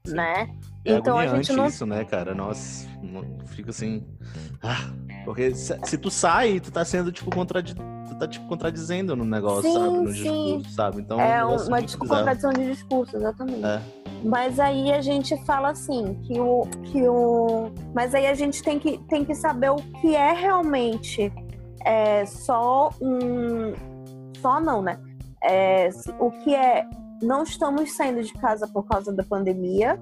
Sim. né? É Então a gente não isso, né, cara? Nossa, não- fica assim. Ah, porque se, se tu sai, tu tá sendo, tipo, contradi... tu tá, tipo, contradizendo no negócio, Sim, sabe? No sim. discurso, sabe? Então, É um negócio uma bizarro. contradição de discurso, exatamente. É. Mas aí a gente fala assim, que o. Que o... Mas aí a gente tem que, tem que saber o que é realmente é, só um. Só não, né? É, o que é não estamos saindo de casa por causa da pandemia,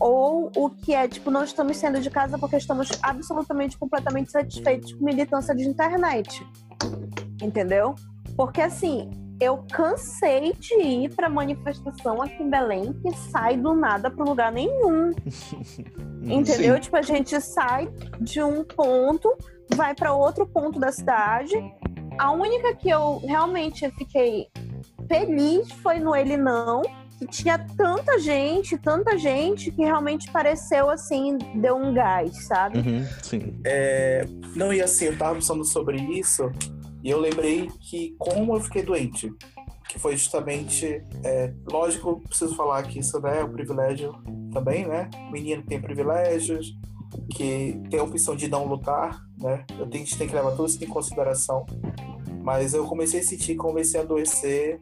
ou o que é, tipo, não estamos saindo de casa porque estamos absolutamente, completamente satisfeitos com militância de internet. Entendeu? Porque assim, eu cansei de ir pra manifestação aqui em Belém que sai do nada pro lugar nenhum. Entendeu? Sim. Tipo, a gente sai de um ponto, vai para outro ponto da cidade. A única que eu realmente fiquei feliz foi no Ele Não, que tinha tanta gente, tanta gente, que realmente pareceu assim, deu um gás, sabe? Uhum, sim. É, não, e assim, eu tava pensando sobre isso e eu lembrei que como eu fiquei doente. que foi justamente, é, lógico, preciso falar que isso né, é um privilégio também, né? Menino tem privilégios, que tem a opção de não lutar, né? Eu tenho, a gente tem que levar tudo isso em consideração. Mas eu comecei a sentir, comecei a adoecer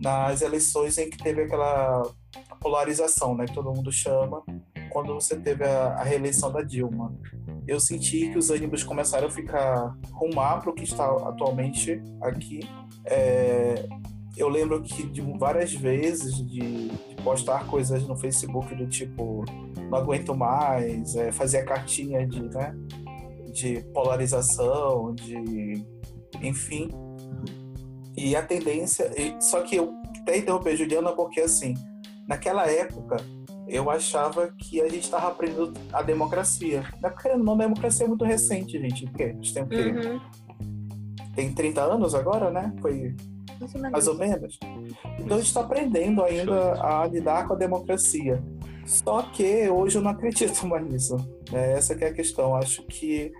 nas eleições em que teve aquela polarização, né? Que todo mundo chama, quando você teve a, a reeleição da Dilma. Eu senti que os ânimos começaram a ficar rumar para o que está atualmente aqui. É, eu lembro que de várias vezes de, de, postar coisas no Facebook do tipo não aguento mais, é, fazer cartinha de, né, de polarização, de enfim. E a tendência. Só que eu até interromper Juliana porque assim, naquela época eu achava que a gente estava aprendendo a democracia. Na época, não, a democracia é muito recente, gente. Porque a gente tem o quê? Uhum. Tem 30 anos agora, né? Foi mais ou menos. Então a gente está aprendendo ainda a lidar com a democracia. Só que hoje eu não acredito mais nisso. Né? Essa é a questão. Acho que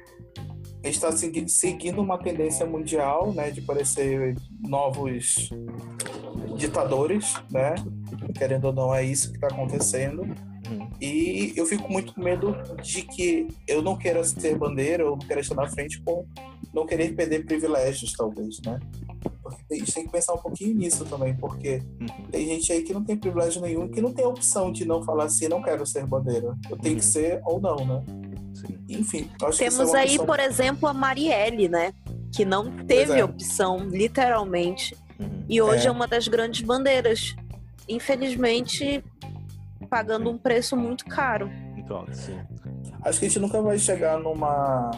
a gente está seguindo uma tendência mundial, né, de parecer novos ditadores, né? Querendo ou não, é isso que está acontecendo. Uhum. E eu fico muito com medo de que eu não queira ser bandeira, eu não queira estar na frente por não querer perder privilégios, talvez, né? Porque a gente tem que pensar um pouquinho nisso também, porque uhum. tem gente aí que não tem privilégio nenhum, que não tem opção de não falar assim, não quero ser bandeira. Eu tenho uhum. que ser ou não, né? Sim. Enfim, acho Temos que é aí, por exemplo, a Marielle, né? Que não teve é. opção, literalmente. Uhum. E hoje é. é uma das grandes bandeiras. Infelizmente, pagando um preço muito caro. Muito alto, sim. Acho que a gente nunca vai chegar numa.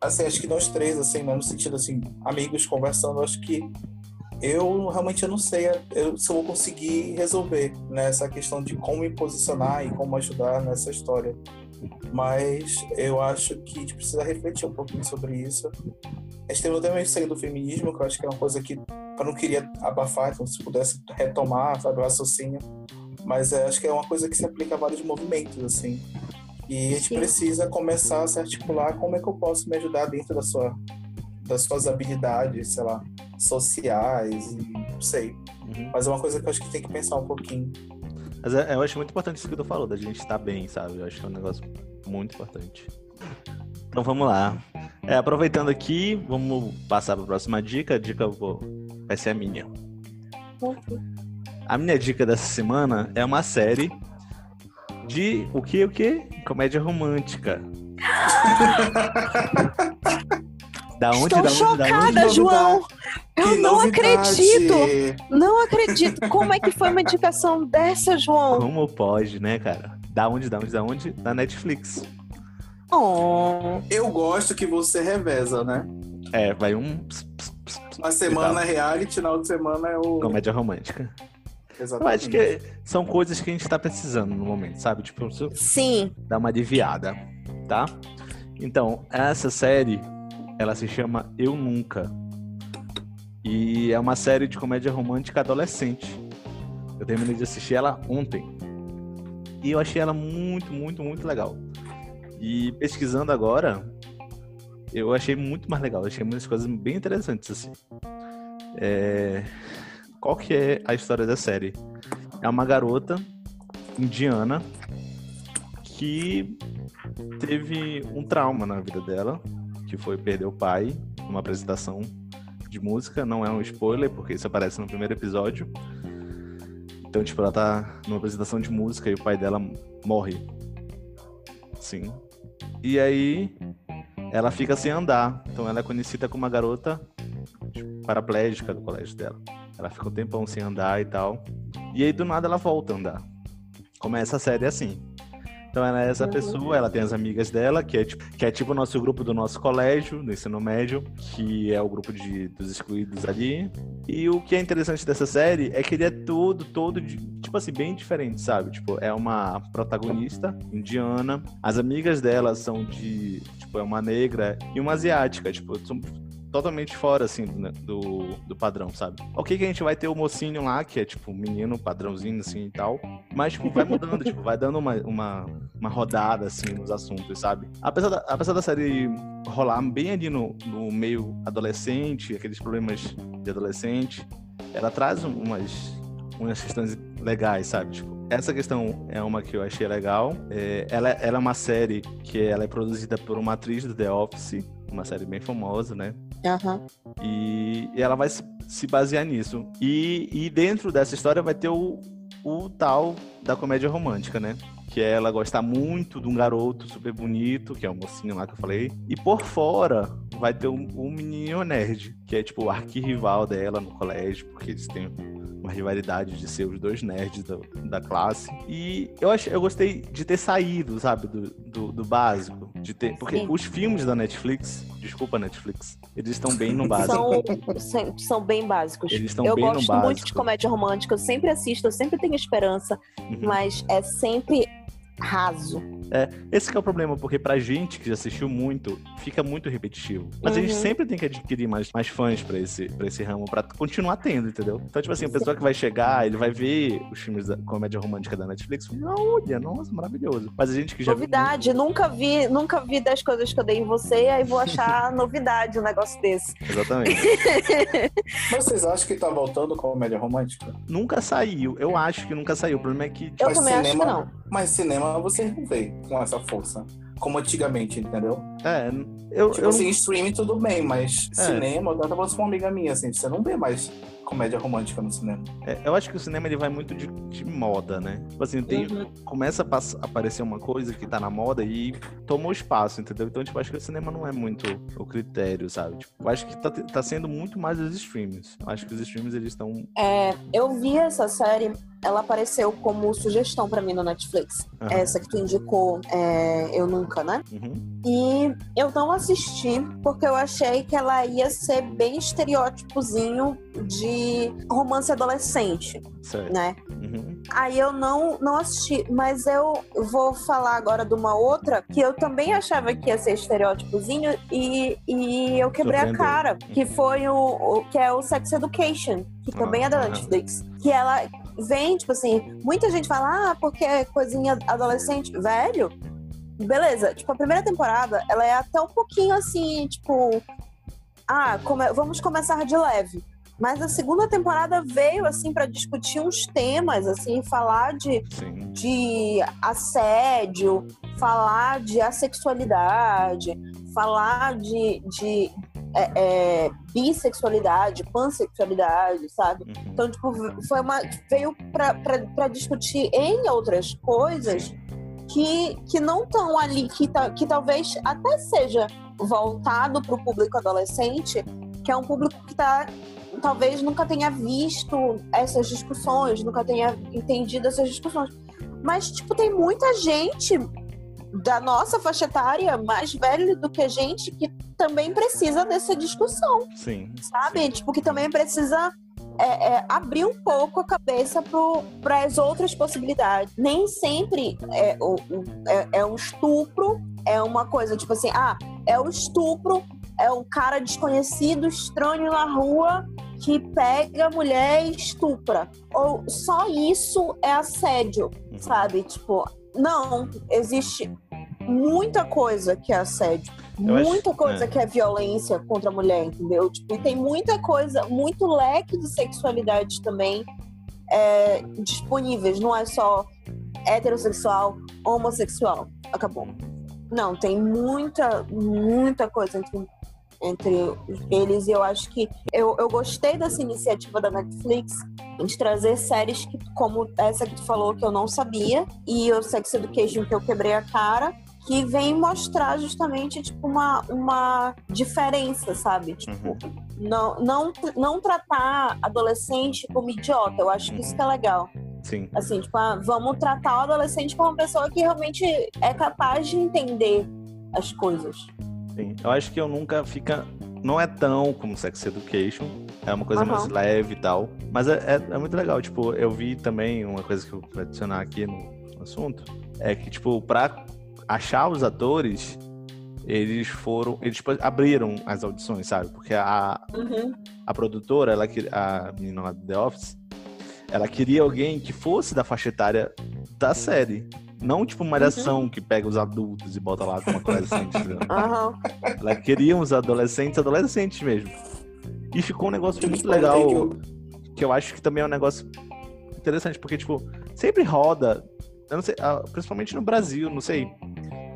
Assim, acho que nós três, assim, no sentido assim, amigos conversando, acho que eu realmente eu não sei eu, se eu vou conseguir resolver né, essa questão de como me posicionar e como ajudar nessa história. Mas eu acho que a gente precisa refletir um pouquinho sobre isso. A gente tem também sair do feminismo, que eu acho que é uma coisa que eu não queria abafar, então se pudesse retomar, sabe, o raciocínio. Mas acho que é uma coisa que se aplica a vários movimentos, assim. E a gente Sim. precisa começar a se articular como é que eu posso me ajudar dentro da sua, das suas habilidades, sei lá, sociais, não sei. Uhum. Mas é uma coisa que eu acho que tem que pensar um pouquinho. Mas é, eu acho muito importante isso que tu falou, da gente estar bem, sabe? Eu acho que é um negócio muito importante. Então vamos lá. É, aproveitando aqui, vamos passar para a próxima dica. A dica vou... vai ser a minha. A minha dica dessa semana é uma série de o que o que? Comédia romântica. da onde, Estou da onde, chocada, da onde? João. Eu que não novidade. acredito. Não acredito. Como é que foi uma indicação dessa, João? Como pode, né, cara? Da onde, da onde, da onde? Da Netflix. Oh. Eu gosto que você reveza, né? É, vai um. Uma semana é reality, final de semana é o. Comédia romântica. Exatamente. Eu acho que são coisas que a gente tá precisando no momento, sabe? Tipo, Sim. Dar uma aliviada, tá? Então, essa série, ela se chama Eu Nunca. E é uma série de comédia romântica adolescente. Eu terminei de assistir ela ontem. E eu achei ela muito, muito, muito legal. E pesquisando agora, eu achei muito mais legal. Eu achei muitas coisas bem interessantes, assim. É... Qual que é a história da série? É uma garota indiana que teve um trauma na vida dela, que foi perder o pai numa apresentação de música, não é um spoiler, porque isso aparece no primeiro episódio. Então, tipo, ela tá numa apresentação de música e o pai dela morre. Sim. E aí ela fica sem andar. Então ela é conhecida como uma garota tipo, paraplégica do colégio dela. Ela fica um tempão sem andar e tal. E aí do nada ela volta a andar. Começa a série assim. Então ela é essa pessoa, ela tem as amigas dela, que é tipo, que é tipo o nosso grupo do nosso colégio, do ensino médio, que é o grupo de, dos excluídos ali. E o que é interessante dessa série é que ele é todo, todo, de, tipo assim, bem diferente, sabe? Tipo, é uma protagonista indiana, as amigas dela são de, tipo, é uma negra e uma asiática, tipo, são totalmente fora, assim, do, do padrão, sabe? Ok que a gente vai ter o mocinho lá, que é, tipo, menino padrãozinho, assim, e tal. Mas, tipo, vai mudando, tipo, vai dando uma, uma, uma rodada, assim, nos assuntos, sabe? Apesar da, apesar da série rolar bem ali no, no meio adolescente, aqueles problemas de adolescente, ela traz umas, umas questões legais, sabe? Tipo, essa questão é uma que eu achei legal. É, ela, ela é uma série que ela é produzida por uma atriz do The Office, uma série bem famosa, né? Aham. E, e ela vai se, se basear nisso. E, e dentro dessa história vai ter o, o tal da comédia romântica, né? Que é ela gostar muito de um garoto super bonito, que é o mocinho lá que eu falei. E por fora vai ter um, um menino nerd, que é tipo o arquirrival dela no colégio, porque eles têm uma rivalidade de ser os dois nerds do- da classe. E eu, achei, eu gostei de ter saído, sabe, do, do, do básico. De ter, porque Sim. os filmes da Netflix, desculpa Netflix, eles estão bem no básico. São, são, bem básicos. Eles estão eu bem no gosto básico. muito de comédia romântica, eu sempre assisto, eu sempre tenho esperança, Uhum. mas é sempre raso. Esse que é o problema, porque pra gente que já assistiu muito, fica muito repetitivo. Mas a gente Uhum. sempre tem que adquirir mais, mais fãs pra esse, pra esse ramo, pra continuar tendo, entendeu? Então, tipo assim, a pessoa que vai chegar, ele vai ver os filmes da comédia romântica da Netflix e fala, olha, nossa, maravilhoso. Mas a gente que já viu novidade, nunca vi, nunca vi das coisas que eu dei em você, aí vou achar novidade um negócio desse. Exatamente. Mas vocês acham que tá voltando comédia romântica? nunca saiu. Eu acho que nunca saiu. O problema é que. tipo, Eu também acho que cinema- não. Mas cinema você não vê com essa força. Como antigamente, entendeu? É, eu. Tipo eu assim, streaming tudo bem, mas É. cinema, eu tava com uma amiga minha, assim, você não vê mais comédia romântica no cinema. é, eu acho que o cinema ele vai muito de, de moda, né? Tipo assim, tem, Uhum. começa a pass- aparecer uma coisa que tá na moda e tomou espaço, entendeu? Então, tipo, acho que o cinema não é muito o critério, sabe? Tipo, eu acho que tá, tá sendo muito mais os streams. Eu acho que os streams, eles estão... É, eu vi essa série, ela apareceu como sugestão pra mim no Netflix. Aham. Essa que tu indicou, é, Eu Nunca, né? Uhum, E eu não assisti porque eu achei que ela ia ser bem estereótipozinho de romance adolescente, certo. né? Uhum, Aí eu não, não assisti, mas eu vou falar agora de uma outra que eu também achava que ia ser estereótipozinho e, e eu quebrei a cara, que foi o, o- que é o Sex Education, que também é da Ah. Netflix, que ela vem, tipo assim, muita gente fala, ah, porque é coisinha adolescente, velho. Beleza, tipo, a primeira temporada, ela é até um pouquinho assim, tipo, ah, come- vamos começar de leve. Mas a segunda temporada veio assim pra discutir uns temas, assim, falar de, sim. de assédio, falar de assexualidade, falar de, de é, é, bissexualidade, pansexualidade, sabe? Uhum, Então, tipo, foi uma. veio pra discutir em outras coisas que, que não estão ali, que, ta- que talvez até seja voltado para o público adolescente, que é um público que tá, talvez nunca tenha visto essas discussões, nunca tenha entendido essas discussões. Mas, tipo, tem muita gente da nossa faixa etária, mais velha do que a gente, que também precisa dessa discussão sim. sabe? Tipo, que também precisa é, é, abrir um pouco a cabeça para as outras possibilidades. Nem sempre é, o, o- é, é um estupro, é uma coisa tipo assim, ah, é o estupro, é um cara desconhecido, estranho na rua que pega a mulher e estupra. Ou só isso é assédio, Uhum. sabe? Tipo, não, existe muita coisa que é assédio. Eu acho- muita coisa é. que é violência contra a mulher, entendeu? Tipo, e tem muita coisa, muito leque de sexualidades também é, disponíveis. Não é só heterossexual, homossexual. Acabou. Não, tem muita, muita coisa entre eles. E eu acho que eu, eu gostei dessa iniciativa da Netflix de trazer séries que, como essa que tu falou, que eu não sabia, e o Sex Education, que eu quebrei a cara, que vem mostrar justamente, tipo, uma, uma diferença, sabe? Tipo, Uhum. não, não, não tratar adolescente como idiota. Eu acho que isso que é legal. Sim. Assim, tipo, ah, vamos tratar o adolescente como uma pessoa que realmente é capaz de entender as coisas. Sim. Eu acho que eu nunca fica. Não é tão como Sex Education. É uma coisa Aham. mais leve e tal. Mas é, é, é muito legal. Tipo, eu vi também uma coisa que eu vou adicionar aqui no assunto. É que, tipo, pra achar os atores, eles foram. Eles tipo, abriram as audições, sabe? Porque a, a produtora, ela, a menina lá do The Office, ela queria alguém que fosse da faixa etária da série. Não tipo uma malhação que pega os adultos e bota lá como adolescente. Aham. Ela queria uns adolescentes, adolescentes mesmo. E ficou um negócio muito legal. que- eu acho que também é um negócio interessante, porque, tipo, sempre roda, eu não sei, ah, principalmente no Brasil, não sei,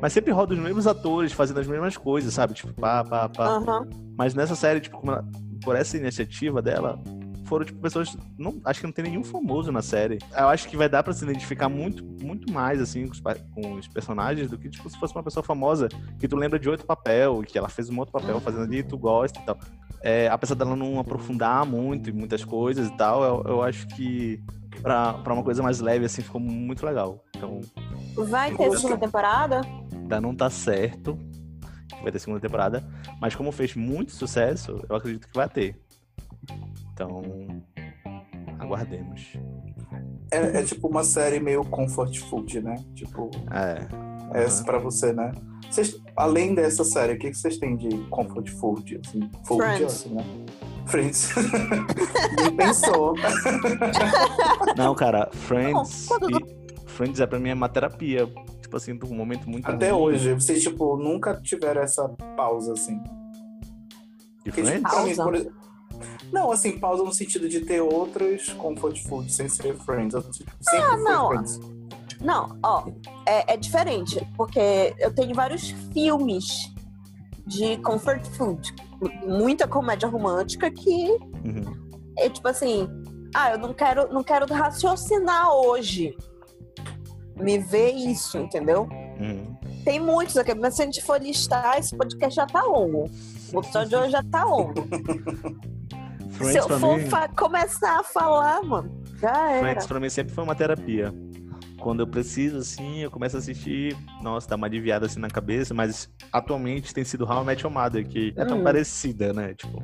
mas sempre roda os mesmos atores fazendo as mesmas coisas, sabe? Tipo, pá, pá, pá. Aham. Mas nessa série, tipo, ela- por essa iniciativa dela, foram, tipo, pessoas. Não, acho que não tem nenhum famoso na série. Eu acho que vai dar pra se identificar muito, muito mais, assim, com os, com os personagens do que, tipo, se fosse uma pessoa famosa que tu lembra de outro papel, que ela fez um outro papel fazendo ali, tu gosta e tal. É, apesar dela não aprofundar muito em muitas coisas e tal, eu, eu acho que pra, pra uma coisa mais leve, assim, ficou muito legal. Então, Vai ter segunda temporada? ainda não tá certo vai ter segunda temporada, mas como fez muito sucesso, eu acredito que vai ter. Então, aguardemos. É, é tipo uma série meio comfort food, né? Tipo, É. essa pra você, né? Vocês, além dessa série, o que que vocês têm de comfort food? Assim, food, Friends. assim, né? Friends. Nem pensou. Não, cara, Friends. E- Friends é pra mim é uma terapia. Tipo assim, um momento muito Até ruim hoje, vocês, tipo, nunca tiveram essa pausa, assim. De Porque, Friends? tipo, pra mim, Pausa? por Não, assim, pausa no sentido de ter outros comfort food sem ser Friends. Sempre Ah, não. Friends. Não, ó, é, é diferente, porque eu tenho vários filmes de comfort food. Muita comédia romântica que Uhum. é tipo assim, ah, eu não quero, não quero raciocinar hoje. Me vê isso, entendeu? Uhum. Tem muitos aqui, mas se a gente for listar, esse podcast já tá longo. O episódio de hoje já tá longo. se Friends eu pra for mim. começar a falar, mano, já era. Friends pra mim sempre foi uma terapia. Quando eu preciso, assim, eu começo a assistir, nossa, dá uma aliviada assim na cabeça, mas atualmente tem sido How I Met Your Mother, que é tão Hum. parecida, né? Tipo,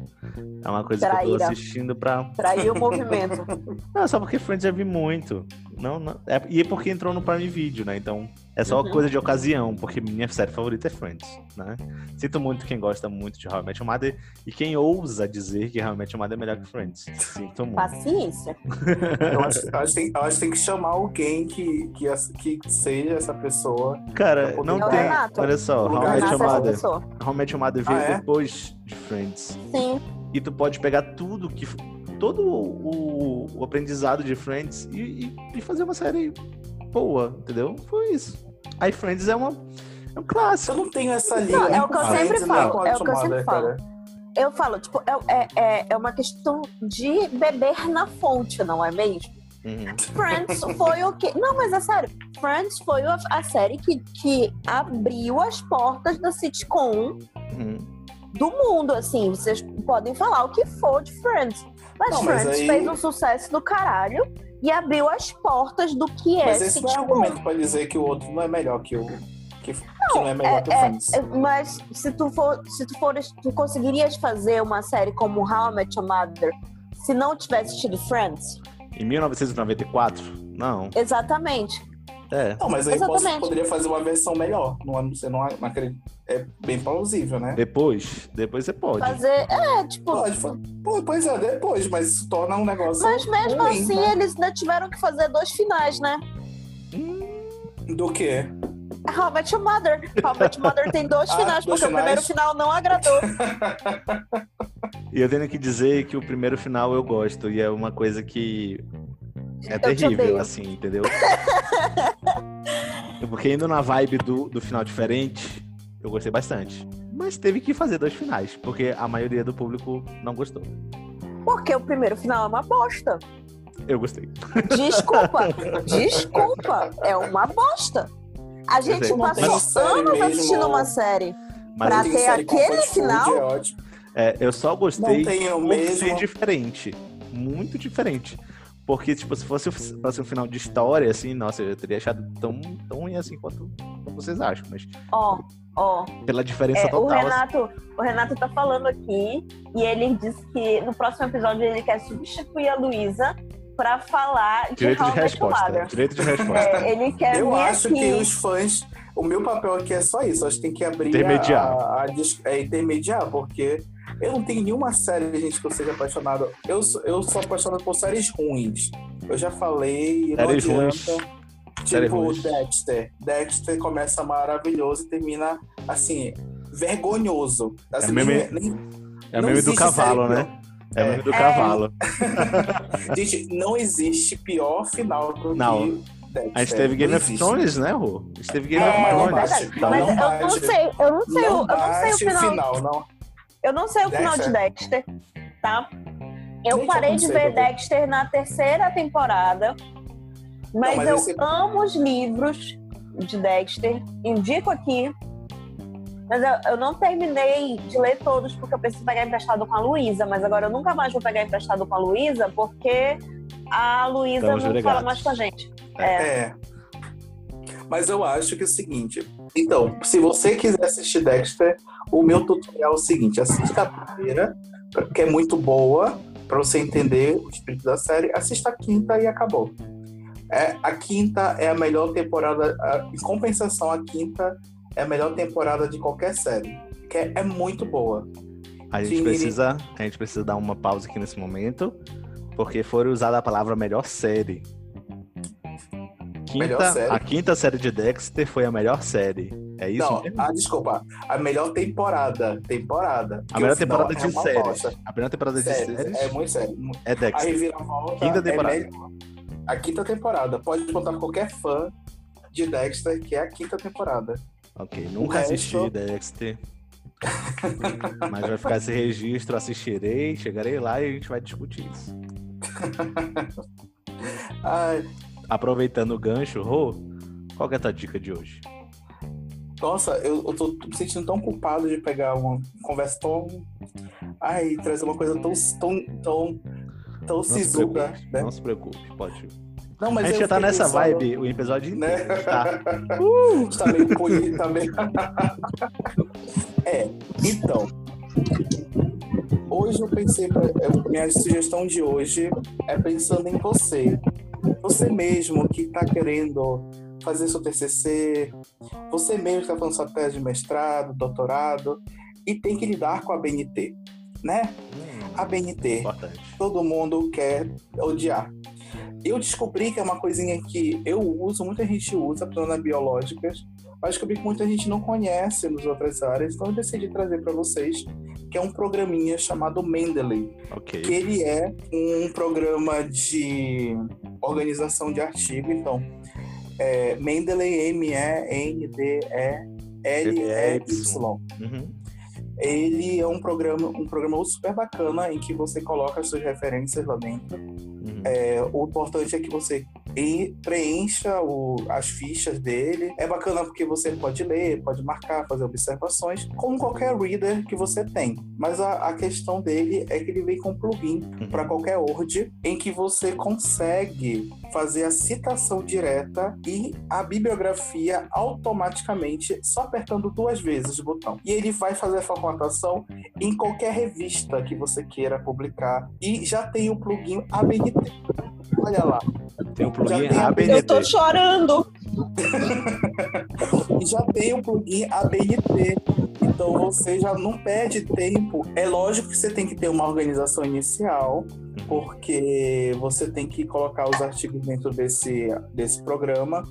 é uma coisa que eu Traíra. tô assistindo pra. Traiu o movimento. Não, só porque Friends eu vi muito. Não, não... É... E é porque entrou no Prime Video, né? Então é só Uhum. coisa de ocasião, porque minha série favorita é Friends, né? Sinto muito quem gosta muito de How I Met Your Mother e quem ousa dizer que How I Met Your Mother é melhor que Friends. Sinto muito. Paciência. Eu acho, eu acho que tem, eu acho que tem que chamar alguém que, que, que seja essa pessoa. Cara, não tem. Renato. Olha só, How I Met Your é Mother. pessoa. How I Met Your Mother veio Ah, é? depois de Friends. Sim. E tu pode pegar tudo que. Todo o, o aprendizado de Friends e, e- e fazer uma série boa, entendeu? Foi isso. Aí Friends é uma. É um Eu clássico. não tenho essa liga. Não, é o que eu sempre nem falo, é o que eu sempre Your falo. Eu falo, tipo, é, é, é, é uma questão de beber na fonte, não é mesmo? Uhum. Friends foi o que. Não, mas é sério. Friends foi a, a série que, que abriu as portas da sitcom Uhum. do mundo, assim. Vocês podem falar o que for de Friends. Mas Não, mas Friends aí- fez um sucesso do caralho e abriu as portas do que é Mas esse não é argumento pra dizer que o outro não é melhor que o. Que, que não é melhor que o É, Friends. é, mas se tu for, se tu fores, tu conseguirias fazer uma série como How I Met Your Mother se não tivesse tido Friends? Em 1994? Não. Exatamente. É. Não, mas aí você Exatamente. poderia fazer uma versão melhor. Não, você não, não acredita. É bem plausível, né? Depois? Depois você pode. Fazer, é, tipo, Pode, pô, pois é, depois, mas isso torna um negócio. mas mesmo ruim, assim né? eles ainda tiveram que fazer dois finais, né? Do quê? How Met Your Mother. How Met Your Mother tem dois Ah, finais, dois porque o primeiro final não agradou. E eu tenho que dizer que o primeiro final eu gosto. E é uma coisa que é Eu terrível, assim, entendeu? Porque indo na vibe do, do final diferente, eu gostei bastante. Mas teve que fazer dois finais, porque a maioria do público não gostou. Porque o primeiro final é uma bosta. Eu gostei. Desculpa. Desculpa. É uma bosta. A gente sei. passou Mas série anos mesmo- assistindo uma série. Mas Pra ter aquele food, final? É ótimo. é, eu só gostei mesmo- ser diferente. Muito diferente. Porque, tipo, se fosse, fosse um final de história, assim, nossa, eu teria achado tão, tão ruim assim quanto, vocês acham. Mas Ó, ó. pela diferença É, o, total, assim, Renato, o Renato tá falando aqui e ele disse que no próximo episódio ele quer substituir a Luísa pra falar de direito de Your resposta. Mother. Direito de resposta. É, ele quer Eu vir acho aqui. que os fãs. O meu papel aqui é só isso. Acho que tem que abrir Intermediar. a, a, dis- é, intermediar, porque eu não tenho nenhuma série, gente, que eu seja apaixonado. Eu, sou- eu sou apaixonado por séries ruins. Eu já falei, não Séries adianta. ruins. Tipo. Dexter. Dexter começa maravilhoso e termina assim, vergonhoso. Assim, É meme- nem- nem- É o Não meme do cavalo, série né? É o nome do cavalo. Gente, não existe pior final do Não. que Dexter. A gente teve Game Não of. Thrones, né, Rô? A gente teve Game É, of mas não Thrones. Mas não eu não sei, eu não sei, o- Não eu não sei o bate final. não. Eu não sei o final de Dexter, tá? Eu Gente, parei eu de não ver. Dexter na terceira temporada. Mas, mas eu esse- amo os livros de Dexter. Indico aqui. Mas eu, eu não terminei de ler todos porque eu preciso pegar emprestado com a Luísa. Mas agora eu nunca mais vou pegar emprestado com a Luísa porque a Luísa não ligados. fala mais com a gente. É. É. Mas eu acho que é o seguinte. Então, se você quiser assistir Dexter, o meu tutorial é o seguinte: assista a primeira, que é muito boa, para você entender o espírito da série. Assista a quinta e acabou. É, a quinta é a melhor temporada. a- em compensação, a quinta é a melhor temporada de qualquer série. Que é, é muito boa. a gente precisa, a gente precisa dar uma pausa aqui nesse momento, porque foi usada a palavra melhor série. Quinta, Melhor série? A quinta série de Dexter foi a melhor série. É isso Não, mesmo? ah, desculpa. A melhor temporada. Temporada. A melhor temporada é de uma séries. A primeira temporada de Séries, séries É muito sério. é A Dexter. reviravolta Quinta temporada. é melhor. A quinta temporada. Pode botar qualquer fã de Dexter, que é a quinta temporada. Ok, nunca resto- assisti Dexter. Mas vai ficar esse registro, assistirei, chegarei lá e a gente vai discutir isso. Ai, Aproveitando o gancho, Rô, qual que é a tua dica de hoje? nossa, eu, eu tô me sentindo tão culpado de pegar uma conversa tão. Ai, trazer uma coisa tão. tão. tão. tão Não se sisuda, preocupe, né? não se preocupe, pode. Não, mas a gente já tá nessa pensando, vibe o episódio Né? inteiro, tá? tá meio polido, tá meio. é, então. Hoje eu pensei, pra, minha sugestão de hoje é pensando em você. Você mesmo que tá querendo fazer seu TCC, você mesmo que tá fazendo sua tese de mestrado, doutorado, e tem que lidar com a BNT, né? Hum, A BNT, importante. todo mundo quer odiar. Eu descobri que é uma coisinha que eu uso, muita gente usa para biológicas, mas descobri que muita gente não conhece nas outras áreas, então eu decidi trazer para vocês, que é um programinha chamado Mendeley, Ok. que ele é um programa de organização de artigo, então é Mendeley M-E-N-D-E-L-E-Y. Uhum. Ele é um programa, um programa super bacana em que você coloca as suas referências lá dentro. Uhum. É, o importante é que você e- preencha o- as fichas dele. É bacana porque você pode ler, pode marcar, fazer observações, como qualquer reader que você tem. Mas a, a questão dele é que ele vem com um plugin Uhum. para qualquer Word em que você consegue fazer a citação direta e a bibliografia automaticamente só apertando duas vezes o botão. E ele vai fazer a formatação em qualquer revista que você queira publicar e já tem o plugin ABNT. Olha lá, Tem um plugin ABNT. Eu tô chorando. e já tem o plugin ABNT. Então você já não perde tempo. É lógico que você tem que ter uma organização inicial, porque você tem que colocar os artigos dentro desse, desse programa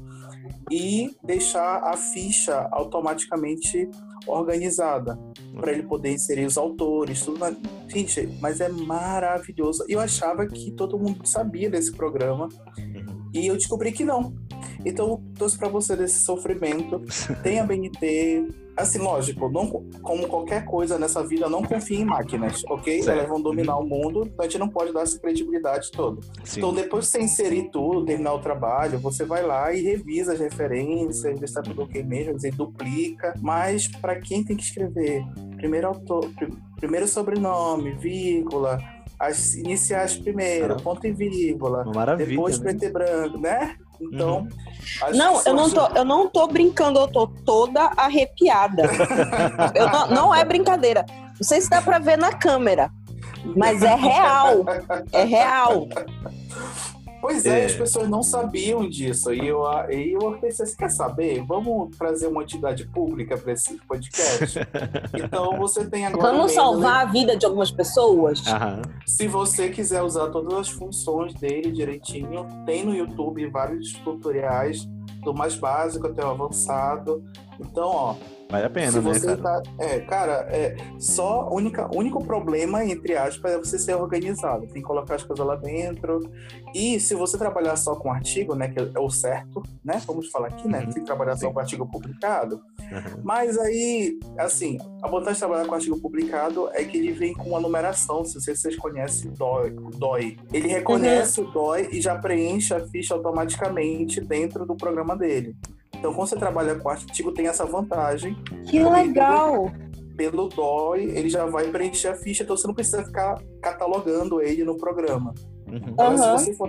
e deixar a ficha automaticamente organizada para ele poder inserir os autores, tudo na... Gente, mas é maravilhoso. Eu achava que todo mundo sabia desse programa Uhum. e eu descobri que não. Então, eu trouxe para você desse sofrimento. Tem a BNT. Assim, lógico, não, como qualquer coisa nessa vida, não confie em máquinas, ok? Certo. Elas vão dominar o mundo, então a gente não pode dar essa credibilidade toda. Sim. Então, depois de você inserir tudo, terminar o trabalho, você vai lá e revisa as referências, vê se tá tudo ok mesmo, você duplica. Mas, para quem tem que escrever primeiro autor, pri- primeiro sobrenome, vírgula, as iniciais primeiro, Ah. ponto e vírgula, depois né? preto e branco, né? Então, acho Não, eu não, tô, eu não tô brincando, eu tô toda arrepiada. Eu não, não é brincadeira. Não sei se dá pra ver na câmera, mas é real. É real. Pois é, É. as pessoas não sabiam disso. E eu, e eu pensei, você quer saber? Vamos trazer uma entidade pública para esse podcast? então você tem agora. Vamos salvar a vida de algumas pessoas? Aham. Se você quiser usar todas as funções dele direitinho, tem no YouTube vários tutoriais, do mais básico até o avançado. Então, ó, Vale a pena, Se né, você cara? tá. É, cara, é só única, único problema, entre aspas, é você ser organizado. Tem que colocar as coisas lá dentro. E se você trabalhar só com artigo, né? Que é o certo, né? Vamos falar aqui, né? Uhum. Tem que trabalhar só Sim. com artigo publicado. Uhum. Mas aí, assim, a vantagem de trabalhar com artigo publicado é que ele vem com uma numeração. Se vocês, vocês conhecem o DOI, o DOI. Ele reconhece o DOI e já preenche a ficha automaticamente dentro do programa dele. Então, quando você trabalha com artigo, tem essa vantagem. Que legal! Pelo DOI, ele já vai preencher a ficha, então você não precisa ficar catalogando ele no programa. Uhum. Agora, Aham. se você for,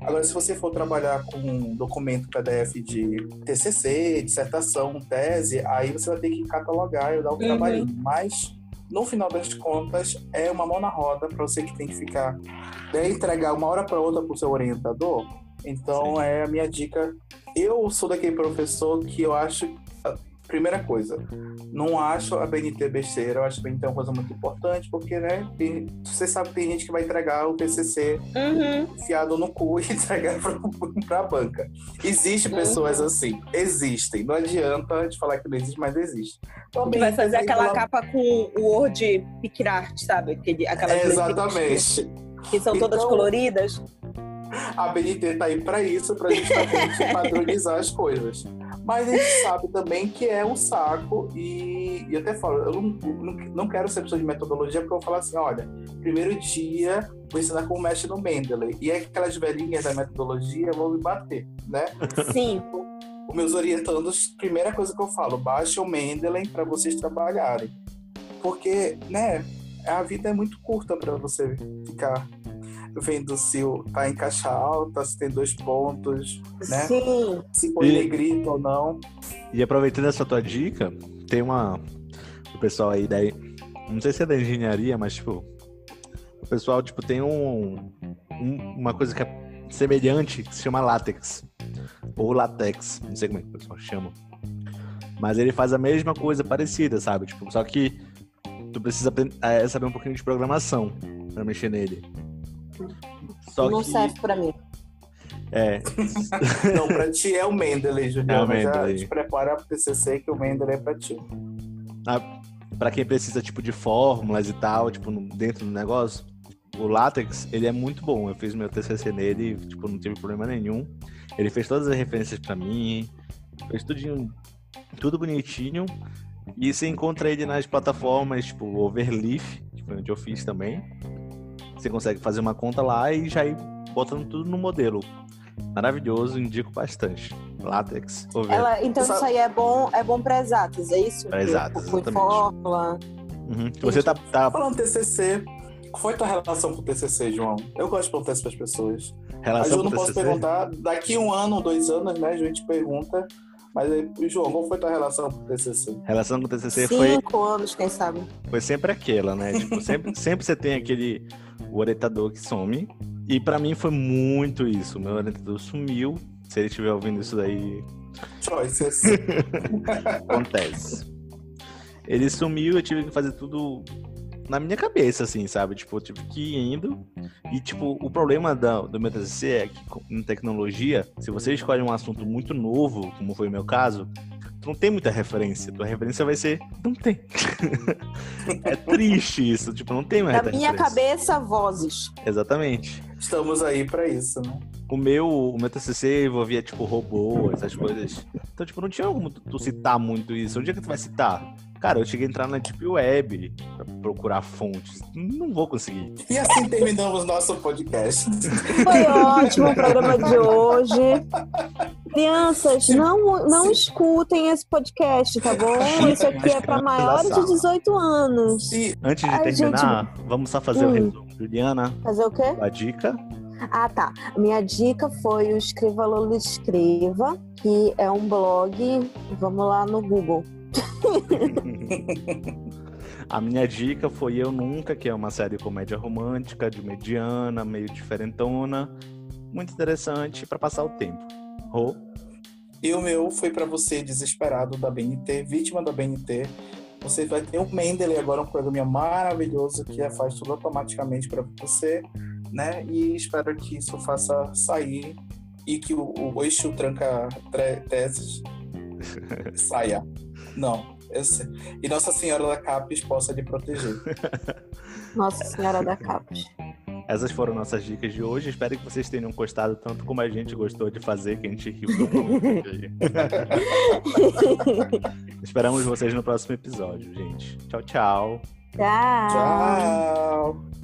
agora, se você for trabalhar com um documento PDF de TCC, dissertação, tese, aí você vai ter que catalogar e dar um Uhum. trabalhinho. Mas, no final das contas, é uma mão na roda para você que tem que ficar, né, entregar uma hora para outra para o seu orientador. Então, Sim. é a minha dica. Eu sou daquele professor que eu acho. a Primeira coisa, não acho a BNT besteira, eu acho a BNT uma coisa muito importante, porque, né, tem- você sabe que tem gente que vai entregar o TCC Uhum. enfiado no cu e entregar pra, pra banca. Existem Uhum. pessoas assim, existem. Não adianta de falar que não existe, mas existe. Então, Que vai fazer aquela capa com o Word PicArt, sabe? Aquele, aquelas É, exatamente. Que são todas Então- coloridas. A BNT tá aí para isso, para justamente padronizar as coisas. Mas a gente sabe também que é um saco e, e eu até falo, eu não, não, não quero ser pessoa de metodologia porque eu vou falar assim, olha, primeiro dia vou ensinar como mexe no Mendeley. E aquelas velhinhas da metodologia vão me bater, né? Sim. Os meus orientandos, primeira coisa que eu falo, baixa o Mendeley para vocês trabalharem. Porque, né, a vida é muito curta para você ficar vendo se o- tá em caixa alta, se tem dois pontos, né? Sim. Se foi E- negrito ou não. E aproveitando essa tua dica, tem uma. O pessoal aí da. Não sei se é da engenharia, mas tipo. O pessoal, tipo, tem um, um- uma coisa que é semelhante que se chama látex. Ou latex. Não sei como é que o pessoal chama. Mas ele faz a mesma coisa parecida, sabe? Tipo, só que tu precisa é, saber um pouquinho de programação pra mexer nele. Só não que. serve pra mim. É, Não, pra ti é o Mendeley, É o Juliana. Já Mendeley. te prepara pro TCC que o Mendeley é pra ti. Pra quem precisa, tipo, de fórmulas e tal, tipo, dentro do negócio, o látex, ele é muito bom. Eu fiz meu TCC nele, tipo, não tive problema nenhum. Ele fez todas as referências pra mim, fez tudinho, tudo bonitinho. E você encontra ele nas plataformas, tipo, Overleaf, que foi onde eu fiz também. Você consegue fazer uma conta lá e já ir botando tudo no modelo. Maravilhoso, indico bastante. Látex. Ela, então Sabe- isso aí é bom, é bom pra exatas, é isso? Pra exatas, exatamente. fórmula. Uhum. Você tá, tá Falando TCC, qual foi tua relação com o TCC, João? Eu gosto de perguntar isso pras pessoas. Mas relação eu não posso TCC? perguntar. Daqui um ano, dois anos, né? A gente pergunta. Mas aí, João, qual foi tua relação com o TCC? Relação com o TCC foi, Cinco anos, quem sabe? foi sempre aquela, né? Tipo, sempre, sempre você tem aquele o orientador que some. E pra mim foi muito isso. O meu orientador sumiu. Se ele estiver ouvindo isso daí, Choices. acontece. Ele sumiu, eu tive que fazer tudo na minha cabeça, assim, sabe? Tipo, eu tive que ir indo. E, tipo, o problema da, do meu TCC é que, com- em tecnologia, se você escolhe um assunto muito novo, como foi o meu caso, tu não tem muita referência. Tua referência vai ser. Não tem. é triste isso. Tipo, não tem mais Na minha cabeça, vozes. Exatamente. Estamos aí pra isso, né? O meu, o meu TCC envolvia, tipo, robô, essas coisas. Então, tipo, não tinha como tu, tu citar muito isso. Onde é que tu vai citar? Cara, eu cheguei a entrar na Deep Web pra procurar fontes. Não vou conseguir. E assim terminamos nosso podcast. Foi ótimo o programa de hoje. Crianças, não, não escutem esse podcast, tá bom? Isso aqui é para maiores de 18 anos. Antes de terminar, vamos só fazer o Hum. resumo. Juliana, Fazer o quê? a dica. Ah, tá. Minha dica foi o Escreva Lolo Escreva, que é um blog. Vamos lá no Google. A minha dica foi Eu Nunca, que é uma série de comédia romântica, de mediana, meio diferentona. Muito interessante pra passar o tempo. Rô, E o meu foi pra você, desesperado da BNT, vítima da BNT. Você vai ter o Mendeley agora, um programa maravilhoso que faz tudo automaticamente para você, né? E espero que isso faça sair e que o, o Exu Tranca Teses saia. Não, Eu sei. E Nossa Senhora da Capes possa lhe proteger. Nossa Senhora da Capes. Essas foram nossas dicas de hoje. Espero que vocês tenham gostado tanto como a gente gostou de fazer, que a gente riu. Esperamos vocês no próximo episódio, gente. Tchau, tchau. Tchau. Tchau.